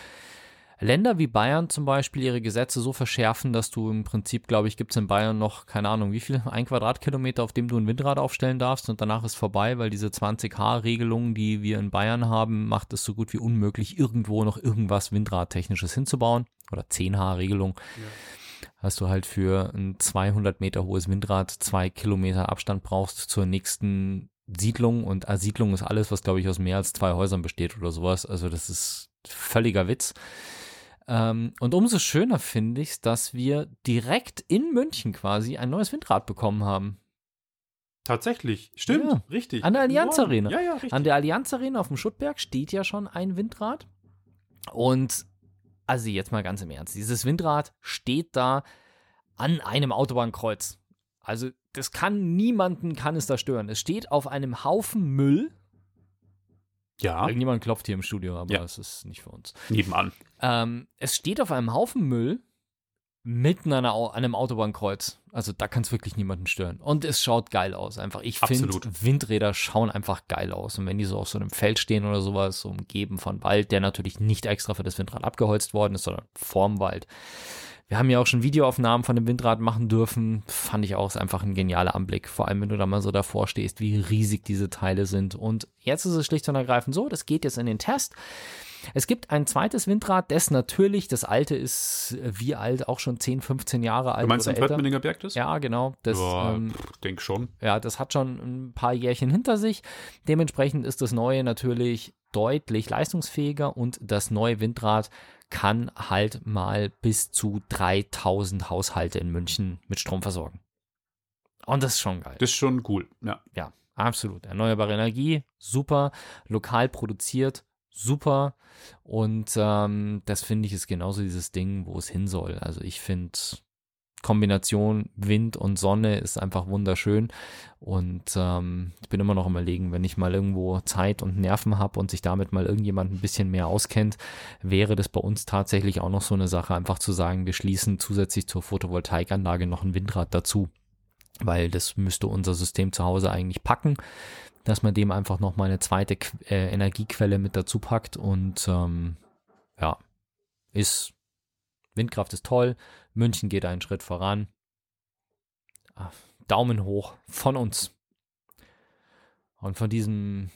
Länder wie Bayern zum Beispiel ihre Gesetze so verschärfen, dass du im Prinzip, glaube ich, gibt es in Bayern noch, keine Ahnung, wie viel, ein Quadratkilometer, auf dem du ein Windrad aufstellen darfst und danach ist vorbei, weil diese 20H-Regelung, die wir in Bayern haben, macht es so gut wie unmöglich, irgendwo noch irgendwas Windradtechnisches hinzubauen. Oder 10H-Regelung. Ja hast du halt für ein 200 Meter hohes Windrad zwei Kilometer Abstand brauchst zur nächsten Siedlung und Siedlung ist alles, was glaube ich aus mehr als zwei Häusern besteht oder sowas. Also das ist völliger Witz. Ähm, und umso schöner finde ich es, dass wir direkt in München quasi ein neues Windrad bekommen haben.
Tatsächlich, stimmt, ja. richtig.
An der Allianz Arena.
Ja, ja, richtig.
An der Allianz Arena auf dem Schuttberg steht ja schon ein Windrad. Und also jetzt mal ganz im Ernst, dieses Windrad steht da an einem Autobahnkreuz. Also das kann niemanden kann es da stören. Es steht auf einem Haufen Müll.
Ja.
Irgendjemand klopft hier im Studio, aber ja. das ist nicht für uns.
Nebenan.
Ähm, es steht auf einem Haufen Müll. Mitten an, einem Autobahnkreuz. Also da kann es wirklich niemanden stören. Und es schaut geil aus einfach. Ich finde. Windräder schauen einfach geil aus. Und wenn die so auf so einem Feld stehen oder sowas, so umgeben von Wald, der natürlich nicht extra für das Windrad abgeholzt worden ist, sondern vorm Wald. Wir haben ja auch schon Videoaufnahmen von dem Windrad machen dürfen. Fand ich auch ist einfach ein genialer Anblick. Vor allem, wenn du da mal so davor stehst, wie riesig diese Teile sind. Und jetzt ist es schlicht und ergreifend so, das geht jetzt in den Test. Es gibt ein zweites Windrad, das natürlich, das alte ist äh, wie alt, auch schon 10, 15 Jahre alt.
Du meinst
oder
den
älter.
Berg das?
Ja, genau. Das,
ja,
ähm,
denk schon.
ja, das hat schon ein paar Jährchen hinter sich. Dementsprechend ist das neue natürlich deutlich leistungsfähiger und das neue Windrad kann halt mal bis zu 3000 Haushalte in München mit Strom versorgen. Und das ist schon geil.
Das ist schon cool. Ja.
Ja, absolut. Erneuerbare Energie, super. Lokal produziert, super. Und ähm, das finde ich ist genauso dieses Ding, wo es hin soll. Also ich finde Kombination Wind und Sonne ist einfach wunderschön. Und ähm, ich bin immer noch am überlegen, wenn ich mal irgendwo Zeit und Nerven habe und sich damit mal irgendjemand ein bisschen mehr auskennt, wäre das bei uns tatsächlich auch noch so eine Sache, einfach zu sagen, wir schließen zusätzlich zur Photovoltaikanlage noch ein Windrad dazu. Weil das müsste unser System zu Hause eigentlich packen, dass man dem einfach noch mal eine zweite äh, Energiequelle mit dazu packt. Und ähm, ja, ist Windkraft ist toll. München geht einen Schritt voran. Ah, Daumen hoch von uns. Und von diesen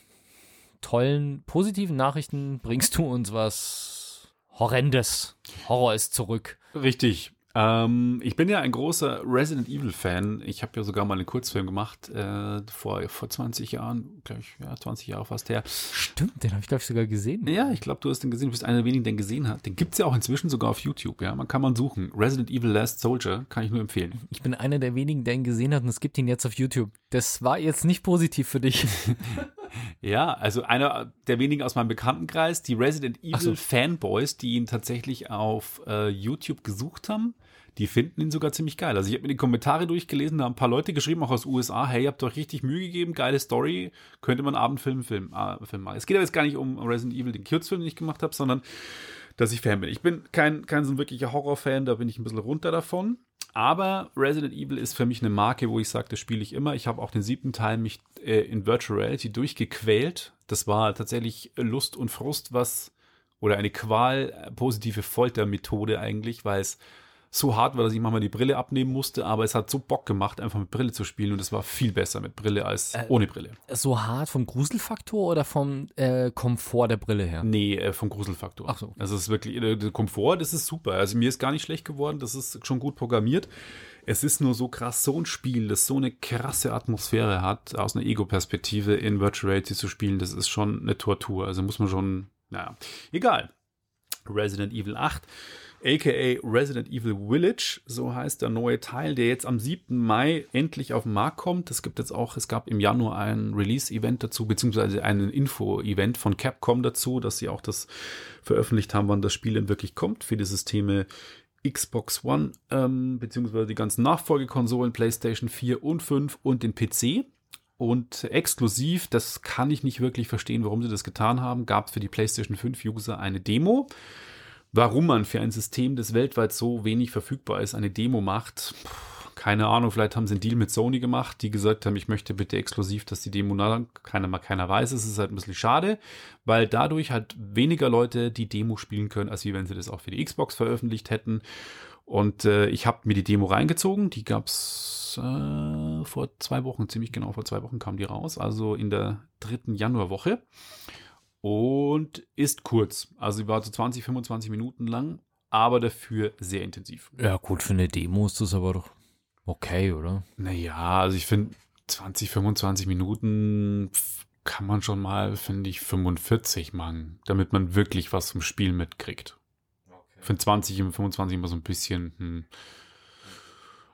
tollen, positiven Nachrichten bringst du uns was Horrendes. Horror ist zurück.
Richtig. Ähm, ich bin ja ein großer Resident Evil Fan. Ich habe ja sogar mal einen Kurzfilm gemacht äh, vor, vor 20 Jahren, glaube ich, ja, 20 Jahre fast her.
Stimmt, den habe ich, glaube ich, sogar gesehen.
Ja, ich glaube, du hast den gesehen. Du bist einer der wenigen, der den gesehen hat. Den gibt es ja auch inzwischen sogar auf YouTube. Ja, man kann man suchen. Resident Evil Last Soldier kann ich nur empfehlen.
Ich bin einer der wenigen, der ihn gesehen hat und es gibt ihn jetzt auf YouTube. Das war jetzt nicht positiv für dich.
Ja, also einer der wenigen aus meinem Bekanntenkreis, die Resident
Ach so.
Evil Fanboys, die ihn tatsächlich auf äh, YouTube gesucht haben, die finden ihn sogar ziemlich geil. Also ich habe mir die Kommentare durchgelesen, da haben ein paar Leute geschrieben, auch aus USA, hey, ihr habt euch richtig Mühe gegeben, geile Story, könnte man Abendfilm film, äh, Film machen. Es geht aber jetzt gar nicht um Resident Evil, den Kurzfilm, den ich gemacht habe, sondern dass ich Fan bin. Ich bin kein, kein so ein wirklicher Horrorfan, da bin ich ein bisschen runter davon. Aber Resident Evil ist für mich eine Marke, wo ich sage, das spiele ich immer. Ich habe auch den siebten Teil mich äh, in Virtual Reality durchgequält. Das war tatsächlich Lust und Frust, was oder eine Qual, äh, positive Foltermethode eigentlich, weil es so hart war, dass ich manchmal die Brille abnehmen musste, aber es hat so Bock gemacht, einfach mit Brille zu spielen und es war viel besser mit Brille als
Äh,
ohne Brille.
So hart vom Gruselfaktor oder vom äh, Komfort der Brille her?
Nee, äh, vom Gruselfaktor.
Ach so, okay.
Also es ist wirklich, äh, der Komfort, das ist super. Also mir ist gar nicht schlecht geworden, das ist schon gut programmiert. Es ist nur so krass, so ein Spiel, das so eine krasse Atmosphäre hat, aus einer Ego-Perspektive in Virtual Reality zu spielen, das ist schon eine Tortur. Also muss man schon, naja, egal. Resident Evil 8, aka Resident Evil Village, so heißt der neue Teil, der jetzt am 7. Mai endlich auf den Markt kommt. Es gibt jetzt auch, es gab im Januar ein Release-Event dazu, beziehungsweise ein Info-Event von Capcom dazu, dass sie auch das veröffentlicht haben, wann das Spiel denn wirklich kommt für die Systeme Xbox One, ähm, beziehungsweise die ganzen Nachfolgekonsolen, PlayStation 4 und 5 und den PC. Und exklusiv, das kann ich nicht wirklich verstehen, warum sie das getan haben, gab es für die PlayStation 5 User eine Demo. Warum man für ein System, das weltweit so wenig verfügbar ist, eine Demo macht, keine Ahnung, vielleicht haben sie einen Deal mit Sony gemacht, die gesagt haben, ich möchte bitte exklusiv, dass die Demo na, keiner mal keiner weiß. Es ist halt ein bisschen schade, weil dadurch halt weniger Leute die Demo spielen können, als wie wenn sie das auch für die Xbox veröffentlicht hätten. Und äh, ich habe mir die Demo reingezogen, die gab's äh, vor zwei Wochen, ziemlich genau vor zwei Wochen kam die raus, also in der dritten Januarwoche. Und ist kurz. Also sie war so 20, 25 Minuten lang, aber dafür sehr intensiv.
Ja, gut, für eine Demo ist das aber doch okay, oder?
Naja, also ich finde 20, 25 Minuten kann man schon mal, finde ich, 45 machen, damit man wirklich was vom Spiel mitkriegt. Ich finde 20 und 25 immer so ein bisschen, hm.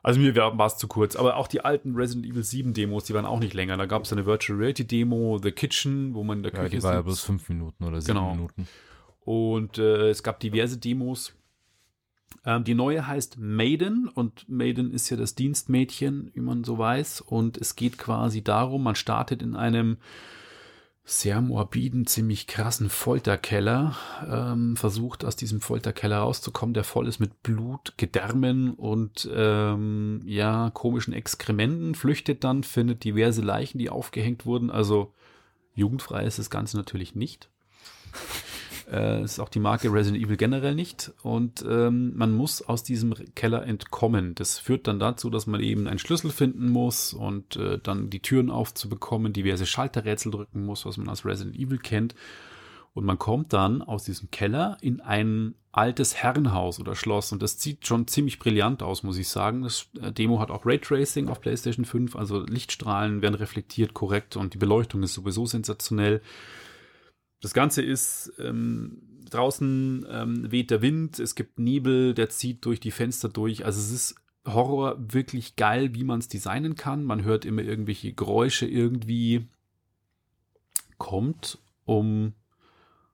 Also mir war es zu kurz. Aber auch die alten Resident Evil 7 Demos, die waren auch nicht länger. Da gab es eine Virtual Reality Demo, The Kitchen, wo man in der
Ja,
Küche
die war ja bloß fünf Minuten oder sieben
Genau.
Minuten.
Und äh, es gab diverse Demos. Ähm, die neue heißt Maiden und Maiden ist ja das Dienstmädchen, wie man so weiß. Und es geht quasi darum, man startet in einem sehr morbiden, ziemlich krassen Folterkeller, ähm, versucht aus diesem Folterkeller rauszukommen, der voll ist mit Blut, Gedärmen und ähm, ja, komischen Exkrementen, flüchtet dann, findet diverse Leichen, die aufgehängt wurden. Also jugendfrei ist das Ganze natürlich nicht. Äh, ist auch die Marke Resident Evil generell nicht. Und ähm, man muss aus diesem Keller entkommen. Das führt dann dazu, dass man eben einen Schlüssel finden muss und äh, dann die Türen aufzubekommen, diverse Schalterrätsel drücken muss, was man aus Resident Evil kennt. Und man kommt dann aus diesem Keller in ein altes Herrenhaus oder Schloss. Und das sieht schon ziemlich brillant aus, muss ich sagen. Das äh, Demo hat auch Raytracing auf PlayStation 5, also Lichtstrahlen werden reflektiert korrekt und die Beleuchtung ist sowieso sensationell. Das Ganze ist ähm, draußen ähm, weht der Wind, es gibt Nebel, der zieht durch die Fenster durch. Also es ist Horror wirklich geil, wie man es designen kann. Man hört immer irgendwelche Geräusche irgendwie. Kommt um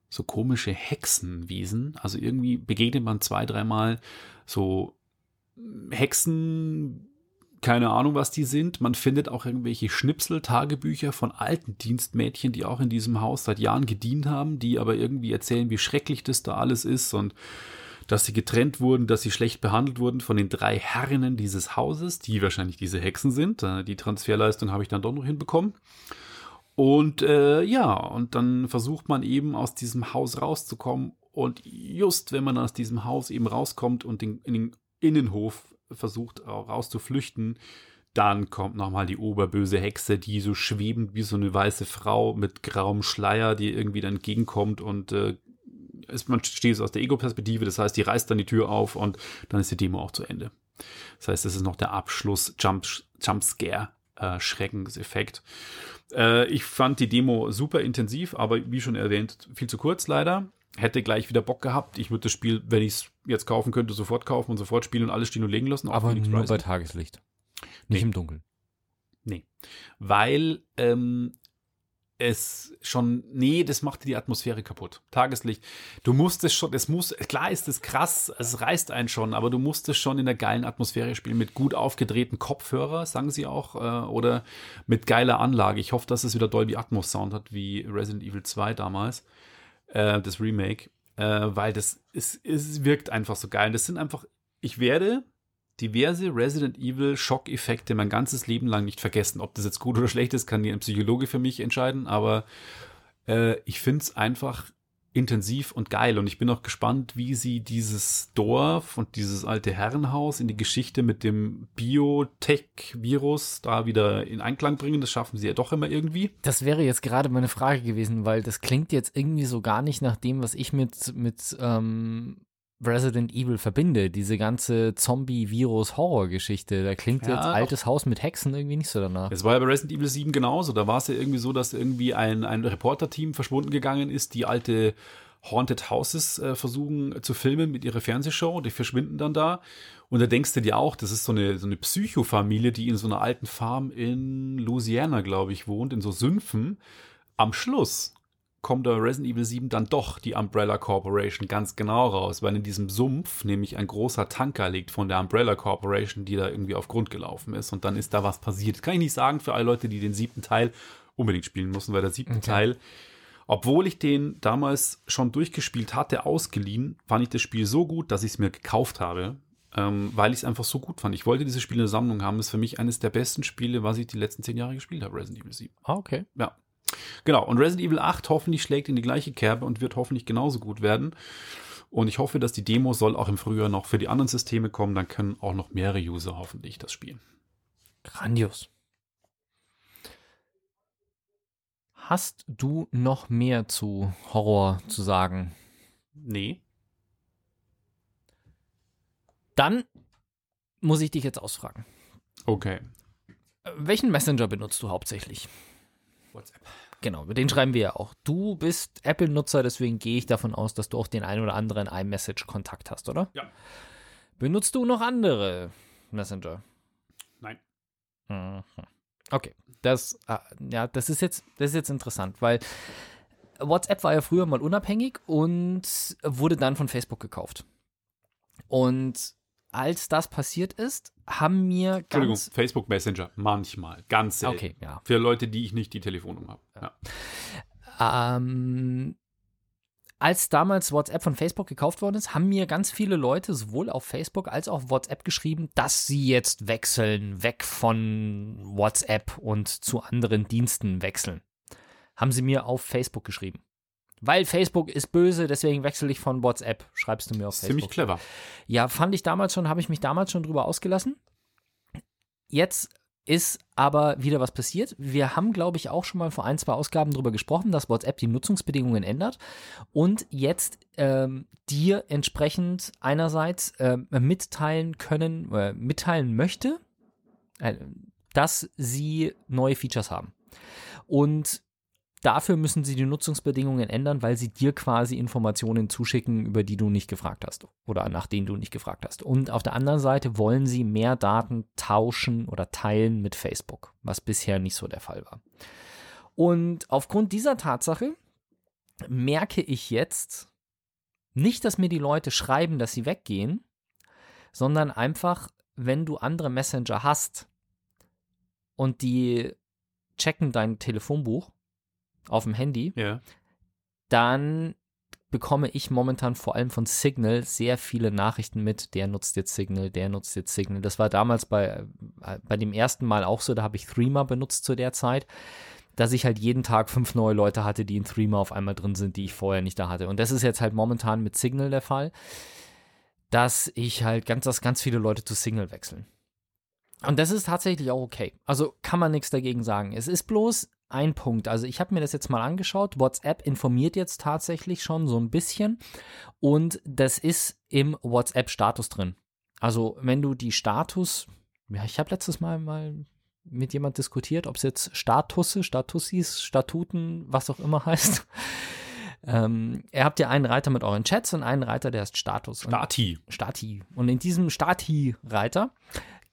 so komische Hexenwesen. Also irgendwie begegnet man zwei, dreimal so Hexen, keine Ahnung, was die sind. Man findet auch irgendwelche Schnipsel-Tagebücher von alten Dienstmädchen, die auch in diesem Haus seit Jahren gedient haben, die aber irgendwie erzählen, wie schrecklich das da alles ist und dass sie getrennt wurden, dass sie schlecht behandelt wurden von den drei Herrinnen dieses Hauses, die wahrscheinlich diese Hexen sind. Äh, die Transferleistung habe ich dann doch noch hinbekommen. Und äh, ja, und dann versucht man eben aus diesem Haus rauszukommen. Und just wenn man aus diesem Haus eben rauskommt und den, in den Innenhof versucht rauszuflüchten. Dann kommt nochmal die oberböse Hexe, die so schwebend wie so eine weiße Frau mit grauem Schleier, die irgendwie dann entgegenkommt und äh, ist, man steht aus der Ego-Perspektive, das heißt, die reißt dann die Tür auf und dann ist die Demo auch zu Ende. Das heißt, das ist noch der Abschluss Jump, Jumpscare, äh, Schreckenseffekt. Äh, ich fand die Demo super intensiv, aber wie schon erwähnt, viel zu kurz leider hätte gleich wieder Bock gehabt. Ich würde das Spiel, wenn ich es jetzt kaufen könnte, sofort kaufen und sofort spielen und alles stehen und legen lassen.
Aber nur bei Tageslicht. Nicht nee. im Dunkeln.
Nee. Weil ähm, es schon, nee, das macht die Atmosphäre kaputt. Tageslicht. Du musst es schon, es muss, klar ist es krass, es reißt einen schon, aber du musst es schon in der geilen Atmosphäre spielen, mit gut aufgedrehten Kopfhörer, sagen sie auch, äh, oder mit geiler Anlage. Ich hoffe, dass es wieder Dolby Atmos Sound hat, wie Resident Evil 2 damals äh, das Remake, äh, weil das ist, es wirkt einfach so geil. Das sind einfach, ich werde diverse Resident Evil Schockeffekte mein ganzes Leben lang nicht vergessen. Ob das jetzt gut oder schlecht ist, kann ein Psychologe für mich entscheiden, aber äh, ich finde es einfach intensiv und geil. Und ich bin auch gespannt, wie sie dieses Dorf und dieses alte Herrenhaus in die Geschichte mit dem Biotech-Virus da wieder in Einklang bringen. Das schaffen sie ja doch immer irgendwie.
Das wäre jetzt gerade meine Frage gewesen, weil das klingt jetzt irgendwie so gar nicht nach dem, was ich mit, mit ähm, Resident Evil verbinde. Diese ganze Zombie-Virus-Horror-Geschichte. Da klingt ja, jetzt altes Haus mit Hexen irgendwie nicht so danach.
Es war ja bei Resident Evil 7 genauso. Da war es ja irgendwie so, dass irgendwie ein, ein Reporter-Team verschwunden gegangen ist, die alte Haunted Houses äh, versuchen zu filmen mit ihrer Fernsehshow. Die verschwinden dann da. Und da denkst du dir auch, das ist so eine, so eine Psychofamilie, die in so einer alten Farm in Louisiana, glaube ich, wohnt, in so Sümpfen. Am Schluss kommt da Resident Evil 7 dann doch die Umbrella Corporation ganz genau raus, weil in diesem Sumpf nämlich ein großer Tanker liegt von der Umbrella Corporation, die da irgendwie auf Grund gelaufen ist und dann ist da was passiert. Das kann ich nicht sagen für alle Leute, die den siebten Teil unbedingt spielen mussten, weil der siebte okay. Teil, obwohl ich den damals schon durchgespielt hatte, ausgeliehen, fand ich das Spiel so gut, dass ich es mir gekauft habe. Ähm, weil ich es einfach so gut fand. Ich wollte dieses Spiel in der Sammlung haben. Das ist für mich eines der besten Spiele, was ich die letzten zehn Jahre gespielt habe, Resident Evil 7.
Ah, okay.
Ja, Genau, und Resident Evil 8 hoffentlich schlägt in die gleiche Kerbe und wird hoffentlich genauso gut werden. Und ich hoffe, dass die Demo soll auch im Frühjahr noch für die anderen Systeme kommen. Dann können auch noch mehrere User hoffentlich das spielen.
Grandios. Hast du noch mehr zu Horror zu sagen?
Nee.
Dann muss ich dich jetzt ausfragen.
Okay.
Welchen Messenger benutzt du hauptsächlich?
WhatsApp.
Genau, mit denen schreiben wir ja auch. Du bist Apple-Nutzer, deswegen gehe ich davon aus, dass du auch den einen oder anderen iMessage-Kontakt hast, oder?
Ja.
Benutzt du noch andere Messenger?
Nein.
Mhm. Okay, das, äh, ja, das ist jetzt, das ist jetzt interessant, weil WhatsApp war ja früher mal unabhängig und wurde dann von Facebook gekauft. Und als das passiert ist, haben mir
Entschuldigung, Facebook Messenger, manchmal, ganz selten.
Okay, ja.
Für Leute, die ich nicht die Telefonnummer habe. Ja.
Ähm, als damals WhatsApp von Facebook gekauft worden ist, haben mir ganz viele Leute sowohl auf Facebook als auch auf WhatsApp geschrieben, dass sie jetzt wechseln, weg von WhatsApp und zu anderen Diensten wechseln. Haben sie mir auf Facebook geschrieben. Weil Facebook ist böse, deswegen wechsle ich von WhatsApp, schreibst du mir auf Facebook.
Ziemlich clever.
Ja, fand ich damals schon, habe ich mich damals schon drüber ausgelassen. Jetzt ist aber wieder was passiert. Wir haben, glaube ich, auch schon mal vor ein, zwei Ausgaben darüber gesprochen, dass WhatsApp die Nutzungsbedingungen ändert und jetzt ähm, dir entsprechend einerseits äh, mitteilen können, äh, mitteilen möchte, äh, dass sie neue Features haben. Und Dafür müssen sie die Nutzungsbedingungen ändern, weil sie dir quasi Informationen zuschicken, über die du nicht gefragt hast oder nach denen du nicht gefragt hast. Und auf der anderen Seite wollen sie mehr Daten tauschen oder teilen mit Facebook, was bisher nicht so der Fall war. Und aufgrund dieser Tatsache merke ich jetzt nicht, dass mir die Leute schreiben, dass sie weggehen, sondern einfach, wenn du andere Messenger hast und die checken dein Telefonbuch auf dem Handy,
Ja.
dann bekomme ich momentan vor allem von Signal sehr viele Nachrichten mit, der nutzt jetzt Signal, der nutzt jetzt Signal. Das war damals bei, äh, bei dem ersten Mal auch so, da habe ich Threema benutzt zu der Zeit, dass ich halt jeden Tag fünf neue Leute hatte, die in Threema auf einmal drin sind, die ich vorher nicht da hatte. Und das ist jetzt halt momentan mit Signal der Fall, dass ich halt ganz, dass ganz viele Leute zu Signal wechseln. Und das ist tatsächlich auch okay. Also kann man nichts dagegen sagen. Es ist bloß ein Punkt. Also ich habe mir das jetzt mal angeschaut. WhatsApp informiert jetzt tatsächlich schon so ein bisschen und das ist im WhatsApp-Status drin. Also wenn du die Status, ja, ich habe letztes Mal mal mit jemand diskutiert, ob es jetzt Statusse, Statussis, Statuten, was auch immer heißt. Ähm, ihr habt ja einen Reiter mit euren Chats und einen Reiter, der ist Status. Und
Stati.
Stati. Und in diesem Stati-Reiter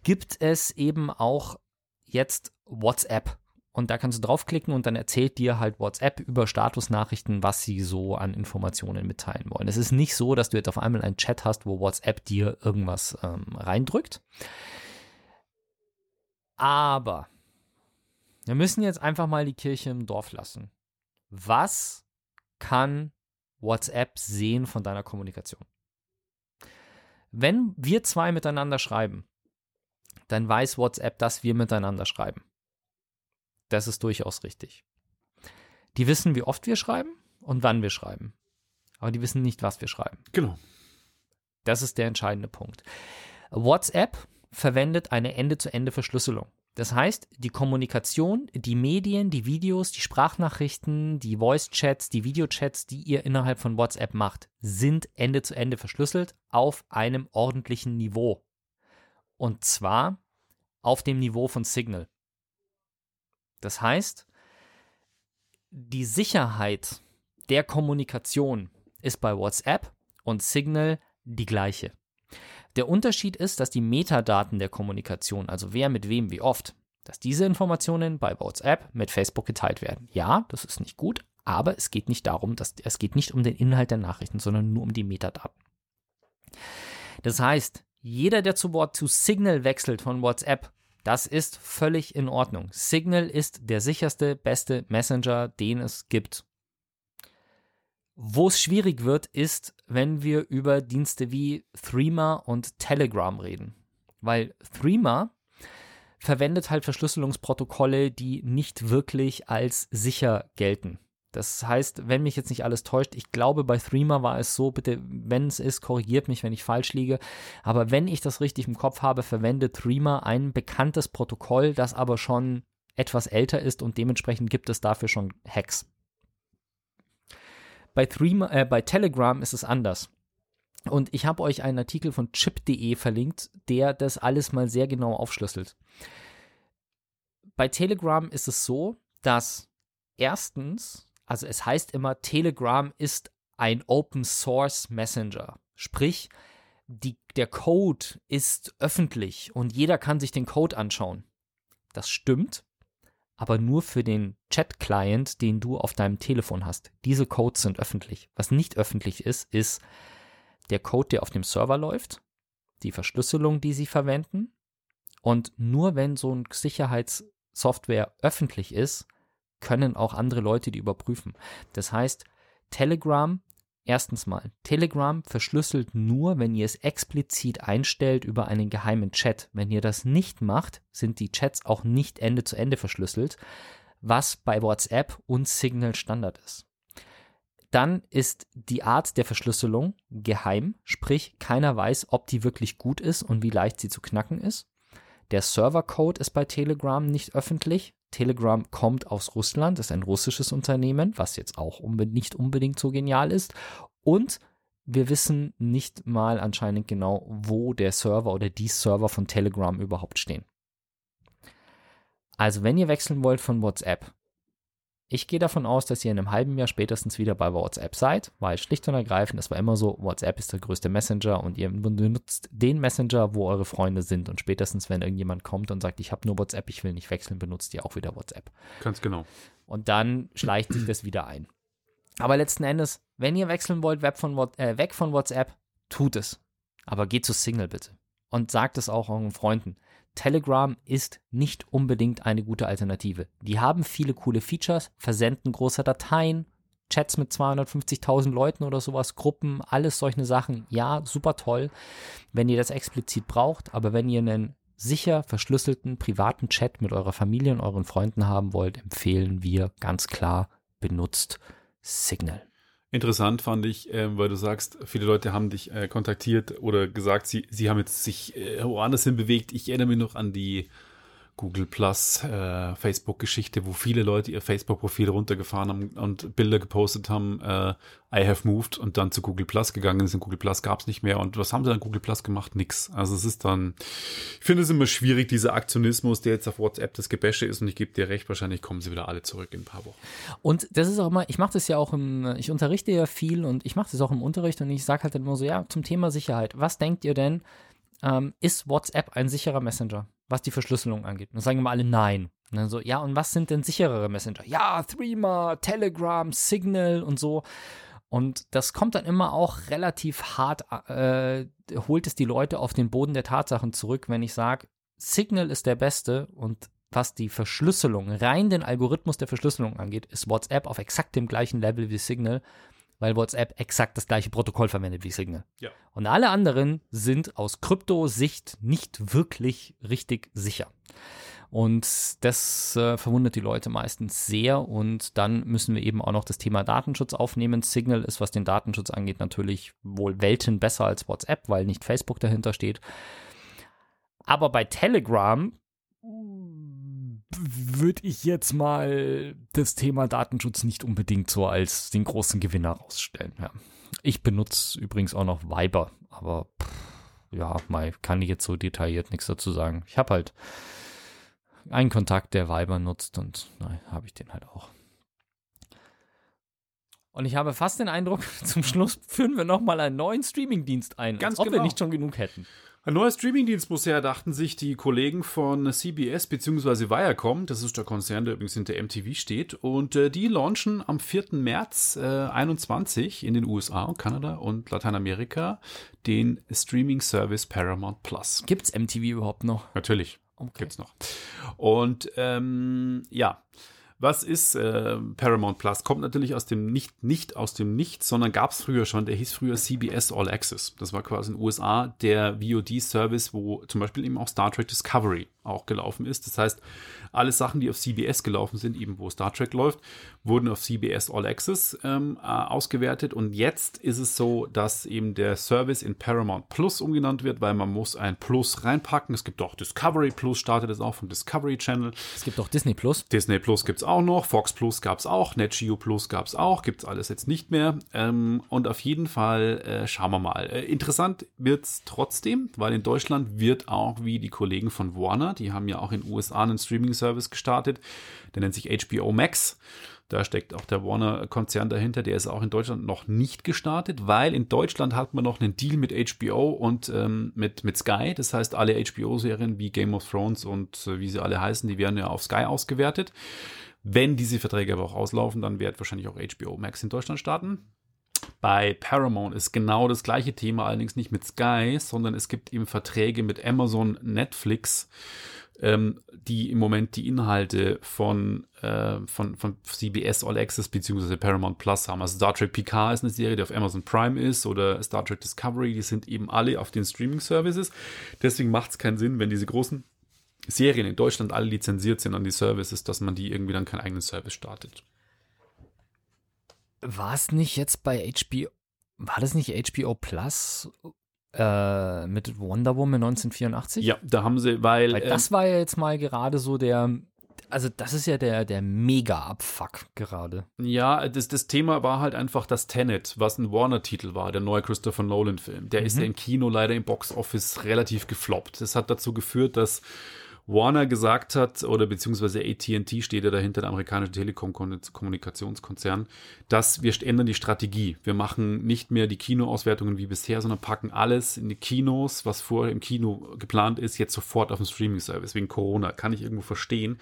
gibt es eben auch jetzt WhatsApp. Und da kannst du draufklicken und dann erzählt dir halt WhatsApp über Statusnachrichten, was sie so an Informationen mitteilen wollen. Es ist nicht so, dass du jetzt auf einmal einen Chat hast, wo WhatsApp dir irgendwas ähm, reindrückt. Aber wir müssen jetzt einfach mal die Kirche im Dorf lassen. Was kann WhatsApp sehen von deiner Kommunikation? Wenn wir zwei miteinander schreiben, dann weiß WhatsApp, dass wir miteinander schreiben. Das ist durchaus richtig. Die wissen, wie oft wir schreiben und wann wir schreiben. Aber die wissen nicht, was wir schreiben.
Genau.
Das ist der entscheidende Punkt. WhatsApp verwendet eine Ende-zu-Ende-Verschlüsselung. Das heißt, die Kommunikation, die Medien, die Videos, die Sprachnachrichten, die Voice-Chats, die Videochats, die ihr innerhalb von WhatsApp macht, sind Ende-zu-Ende verschlüsselt auf einem ordentlichen Niveau. Und zwar auf dem Niveau von Signal. Das heißt, die Sicherheit der Kommunikation ist bei WhatsApp und Signal die gleiche. Der Unterschied ist, dass die Metadaten der Kommunikation, also wer mit wem wie oft, dass diese Informationen bei WhatsApp mit Facebook geteilt werden. Ja, das ist nicht gut, aber es geht nicht darum, dass es geht nicht um den Inhalt der Nachrichten, sondern nur um die Metadaten. Das heißt, jeder, der zu zu Signal wechselt von WhatsApp, das ist völlig in Ordnung. Signal ist der sicherste, beste Messenger, den es gibt. Wo es schwierig wird, ist, wenn wir über Dienste wie Threema und Telegram reden. Weil Threema verwendet halt Verschlüsselungsprotokolle, die nicht wirklich als sicher gelten. Das heißt, wenn mich jetzt nicht alles täuscht, ich glaube, bei Threema war es so, bitte, wenn es ist, korrigiert mich, wenn ich falsch liege. Aber wenn ich das richtig im Kopf habe, verwendet Threema ein bekanntes Protokoll, das aber schon etwas älter ist und dementsprechend gibt es dafür schon Hacks. Bei, Threema, äh, bei Telegram ist es anders. Und ich habe euch einen Artikel von chip.de verlinkt, der das alles mal sehr genau aufschlüsselt. Bei Telegram ist es so, dass erstens also es heißt immer, Telegram ist ein Open Source Messenger. Sprich, die, der Code ist öffentlich und jeder kann sich den Code anschauen. Das stimmt, aber nur für den Chat-Client, den du auf deinem Telefon hast. Diese Codes sind öffentlich. Was nicht öffentlich ist, ist der Code, der auf dem Server läuft, die Verschlüsselung, die sie verwenden. Und nur wenn so ein Sicherheitssoftware öffentlich ist, können auch andere Leute die überprüfen. Das heißt, Telegram, erstens mal, Telegram verschlüsselt nur, wenn ihr es explizit einstellt über einen geheimen Chat. Wenn ihr das nicht macht, sind die Chats auch nicht Ende zu Ende verschlüsselt, was bei WhatsApp und Signal Standard ist. Dann ist die Art der Verschlüsselung geheim, sprich keiner weiß, ob die wirklich gut ist und wie leicht sie zu knacken ist. Der Servercode ist bei Telegram nicht öffentlich. Telegram kommt aus Russland, ist ein russisches Unternehmen, was jetzt auch unbe nicht unbedingt so genial ist. Und wir wissen nicht mal anscheinend genau, wo der Server oder die Server von Telegram überhaupt stehen. Also wenn ihr wechseln wollt von WhatsApp, ich gehe davon aus, dass ihr in einem halben Jahr spätestens wieder bei WhatsApp seid, weil schlicht und ergreifend, es war immer so, WhatsApp ist der größte Messenger und ihr benutzt den Messenger, wo eure Freunde sind. Und spätestens, wenn irgendjemand kommt und sagt, ich habe nur WhatsApp, ich will nicht wechseln, benutzt ihr auch wieder WhatsApp.
Ganz genau.
Und dann schleicht sich das wieder ein. Aber letzten Endes, wenn ihr wechseln wollt, weg von, äh, weg von WhatsApp, tut es. Aber geht zu Signal bitte. Und sagt es auch euren Freunden. Telegram ist nicht unbedingt eine gute Alternative. Die haben viele coole Features, versenden große Dateien, Chats mit 250.000 Leuten oder sowas, Gruppen, alles solche Sachen. Ja, super toll, wenn ihr das explizit braucht, aber wenn ihr einen sicher verschlüsselten privaten Chat mit eurer Familie und euren Freunden haben wollt, empfehlen wir ganz klar, benutzt Signal.
Interessant fand ich, äh, weil du sagst, viele Leute haben dich äh, kontaktiert oder gesagt, sie, sie haben jetzt sich äh, woanders hin bewegt. Ich erinnere mich noch an die Google Plus äh, Facebook-Geschichte, wo viele Leute ihr Facebook-Profil runtergefahren haben und Bilder gepostet haben, äh, I have moved und dann zu Google Plus gegangen sind. Google Plus gab es nicht mehr. Und was haben sie dann Google Plus gemacht? Nix. Also es ist dann, ich finde es immer schwierig, dieser Aktionismus, der jetzt auf WhatsApp das Gebäsche ist. Und ich gebe dir recht, wahrscheinlich kommen sie wieder alle zurück in ein paar Wochen.
Und das ist auch immer, ich mache das ja auch im, ich unterrichte ja viel und ich mache das auch im Unterricht und ich sage halt immer so, ja, zum Thema Sicherheit. Was denkt ihr denn, ähm, ist WhatsApp ein sicherer Messenger? Was die Verschlüsselung angeht. Und dann sagen immer alle nein. Und dann so, ja, und was sind denn sicherere Messenger? Ja, Threema, Telegram, Signal und so. Und das kommt dann immer auch relativ hart, äh, holt es die Leute auf den Boden der Tatsachen zurück, wenn ich sage, Signal ist der beste und was die Verschlüsselung, rein den Algorithmus der Verschlüsselung angeht, ist WhatsApp auf exakt dem gleichen Level wie Signal weil WhatsApp exakt das gleiche Protokoll verwendet wie Signal.
Ja.
Und alle anderen sind aus Kryptosicht nicht wirklich richtig sicher. Und das äh, verwundert die Leute meistens sehr. Und dann müssen wir eben auch noch das Thema Datenschutz aufnehmen. Signal ist, was den Datenschutz angeht, natürlich wohl Welten besser als WhatsApp, weil nicht Facebook dahinter steht. Aber bei Telegram würde ich jetzt mal das Thema Datenschutz nicht unbedingt so als den großen Gewinner rausstellen. Ja. Ich benutze übrigens auch noch Viber, aber pff, ja, mal kann ich jetzt so detailliert nichts dazu sagen. Ich habe halt einen Kontakt, der Viber nutzt und habe ich den halt auch. Und ich habe fast den Eindruck, zum Schluss führen wir nochmal einen neuen Streamingdienst ein,
Ganz
als ob
genau.
wir nicht schon genug hätten.
Ein neuer Streamingdienst muss her, dachten sich die Kollegen von CBS bzw. Viacom, das ist der Konzern, der übrigens hinter MTV steht, und äh, die launchen am 4. März äh, 21 in den USA, Kanada und Lateinamerika den Streaming-Service Paramount Plus.
Gibt es MTV überhaupt noch?
Natürlich,
Okay.
gibt's noch. Und ähm, ja, was ist äh, Paramount Plus? Kommt natürlich aus dem nicht, nicht aus dem Nichts, sondern gab es früher schon. Der hieß früher CBS All Access. Das war quasi in den USA der VOD-Service, wo zum Beispiel eben auch Star Trek Discovery auch gelaufen ist. Das heißt, alle Sachen, die auf CBS gelaufen sind, eben wo Star Trek läuft, wurden auf CBS All Access ähm, äh, ausgewertet. Und jetzt ist es so, dass eben der Service in Paramount Plus umgenannt wird, weil man muss ein Plus reinpacken. Es gibt auch Discovery Plus, startet es auch vom Discovery Channel.
Es gibt auch Disney Plus.
Disney Plus gibt es auch noch, Fox Plus gab es auch, NetGeo Plus gab es auch, gibt es alles jetzt nicht mehr. Ähm, und auf jeden Fall äh, schauen wir mal. Äh, interessant wird es trotzdem, weil in Deutschland wird auch wie die Kollegen von Warner, die haben ja auch in den USA einen Streaming-Service gestartet, der nennt sich HBO Max. Da steckt auch der Warner-Konzern dahinter. Der ist auch in Deutschland noch nicht gestartet, weil in Deutschland hat man noch einen Deal mit HBO und ähm, mit, mit Sky. Das heißt, alle HBO-Serien wie Game of Thrones und äh, wie sie alle heißen, die werden ja auf Sky ausgewertet. Wenn diese Verträge aber auch auslaufen, dann wird wahrscheinlich auch HBO Max in Deutschland starten. Bei Paramount ist genau das gleiche Thema, allerdings nicht mit Sky, sondern es gibt eben Verträge mit Amazon, Netflix, ähm, die im Moment die Inhalte von, äh, von, von CBS All Access bzw. Paramount Plus haben. Also Star Trek Picard ist eine Serie, die auf Amazon Prime ist oder Star Trek Discovery, die sind eben alle auf den Streaming-Services. Deswegen macht es keinen Sinn, wenn diese großen Serien in Deutschland alle lizenziert sind an die Services, dass man die irgendwie dann keinen eigenen Service startet.
War es nicht jetzt bei HBO, war das nicht HBO Plus äh, mit Wonder Woman 1984?
Ja, da haben sie, weil.
Weil
ähm,
das war ja jetzt mal gerade so der, also das ist ja der, der Mega-Abfuck gerade.
Ja, das, das Thema war halt einfach das Tenet, was ein Warner-Titel war, der neue Christopher Nolan-Film. Der ist ja im Kino leider im Box-Office relativ gefloppt. Das hat dazu geführt, dass Warner gesagt hat, oder beziehungsweise ATT steht ja dahinter, der amerikanische Telekommunikationskonzern, dass wir ändern die Strategie. Wir machen nicht mehr die Kinoauswertungen wie bisher, sondern packen alles in die Kinos, was vorher im Kino geplant ist, jetzt sofort auf den Streaming-Service. Wegen Corona. Kann ich irgendwo verstehen.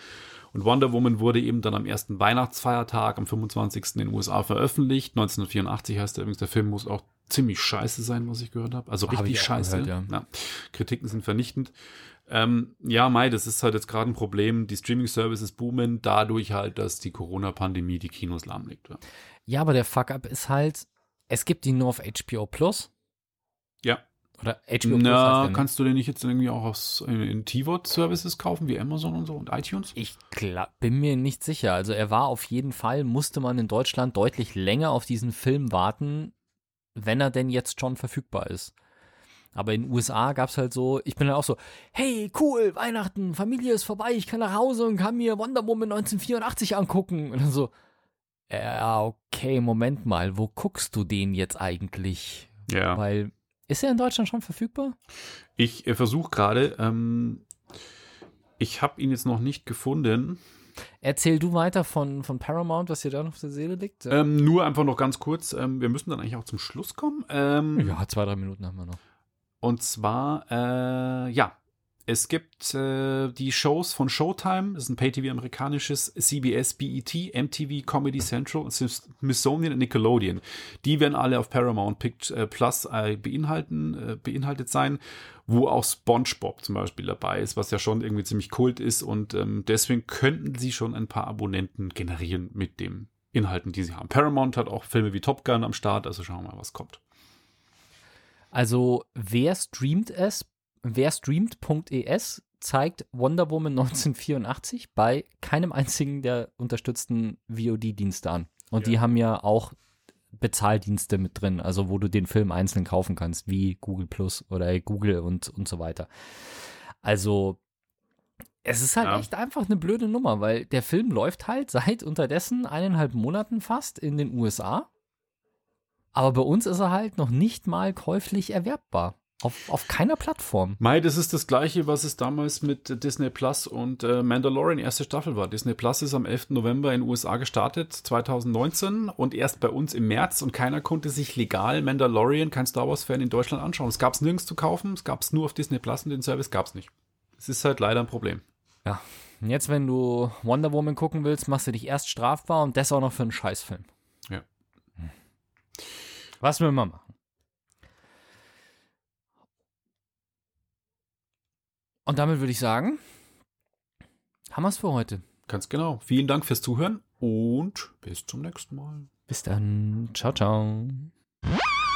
Und Wonder Woman wurde eben dann am ersten Weihnachtsfeiertag, am 25. in den USA veröffentlicht. 1984 heißt der übrigens, der Film muss auch ziemlich scheiße sein, was ich gehört habe. Also
Hab
richtig
ich auch
scheiße.
gehört, ja.
Ja. Kritiken sind vernichtend. Ähm, ja, Mai, das ist halt jetzt gerade ein Problem. Die Streaming-Services boomen dadurch halt, dass die Corona-Pandemie die Kinos lahmlegt. Ja.
Ja, aber der Fuck-up ist halt, es gibt die nur auf HBO Plus.
ja.
Oder HBO Plus.
Na,
der, ne?
kannst du den nicht jetzt irgendwie auch aus, in, in T-Wort-Services kaufen, wie Amazon und so und iTunes?
Ich bin mir nicht sicher. Also er war auf jeden Fall, musste man in Deutschland deutlich länger auf diesen Film warten, wenn er denn jetzt schon verfügbar ist. Aber in den USA gab es halt so, ich bin dann auch so, hey, cool, Weihnachten, Familie ist vorbei, ich kann nach Hause und kann mir Wonder Woman 1984 angucken. Und dann so, ja, okay, Moment mal, wo guckst du den jetzt eigentlich?
Ja.
Weil, ist er in Deutschland schon verfügbar?
Ich äh, versuche gerade, ähm, ich habe ihn jetzt noch nicht gefunden.
Erzähl du weiter von, von Paramount, was dir da noch auf der Seele liegt.
Ähm, nur einfach noch ganz kurz, ähm, wir müssen dann eigentlich auch zum Schluss kommen. Ähm,
ja, zwei, drei Minuten haben wir noch.
Und zwar, äh, ja, es gibt äh, die Shows von Showtime, das ist ein Pay-TV-amerikanisches, CBS, BET, MTV, Comedy Central, Smithsonian und Nickelodeon. Die werden alle auf Paramount äh, Plus äh, beinhalten, äh, beinhaltet sein, wo auch SpongeBob zum Beispiel dabei ist, was ja schon irgendwie ziemlich kult ist und ähm, deswegen könnten sie schon ein paar Abonnenten generieren mit den Inhalten, die sie haben. Paramount hat auch Filme wie Top Gun am Start, also schauen wir mal, was kommt.
Also, wer streamt es? Wer streamt.es zeigt Wonder Woman 1984 bei keinem einzigen der unterstützten VOD-Dienste an. Und
Ja.
die haben ja auch Bezahldienste mit drin, also wo du den Film einzeln kaufen kannst, wie Google Plus oder Google und, und so weiter. Also, es ist halt
Ja.
echt einfach eine blöde Nummer, weil der Film läuft halt seit unterdessen eineinhalb Monaten fast in den USA. Aber bei uns ist er halt noch nicht mal käuflich erwerbbar. Auf, auf keiner Plattform.
Mai, das ist das gleiche, was es damals mit Disney Plus und äh, Mandalorian erste Staffel war. Disney Plus ist am 11. November in den USA gestartet, 2019 und erst bei uns im März und keiner konnte sich legal Mandalorian, kein Star Wars-Fan in Deutschland anschauen. Es gab es nirgends zu kaufen, es gab es nur auf Disney Plus und den Service gab es nicht. Es ist halt leider ein Problem.
Ja. Und jetzt, wenn du Wonder Woman gucken willst, machst du dich erst strafbar und das auch noch für einen Scheißfilm.
Ja.
Was will man machen? Und damit würde ich sagen, haben wir es für heute.
Ganz genau. Vielen Dank fürs Zuhören und bis zum nächsten Mal.
Bis dann. Ciao, ciao.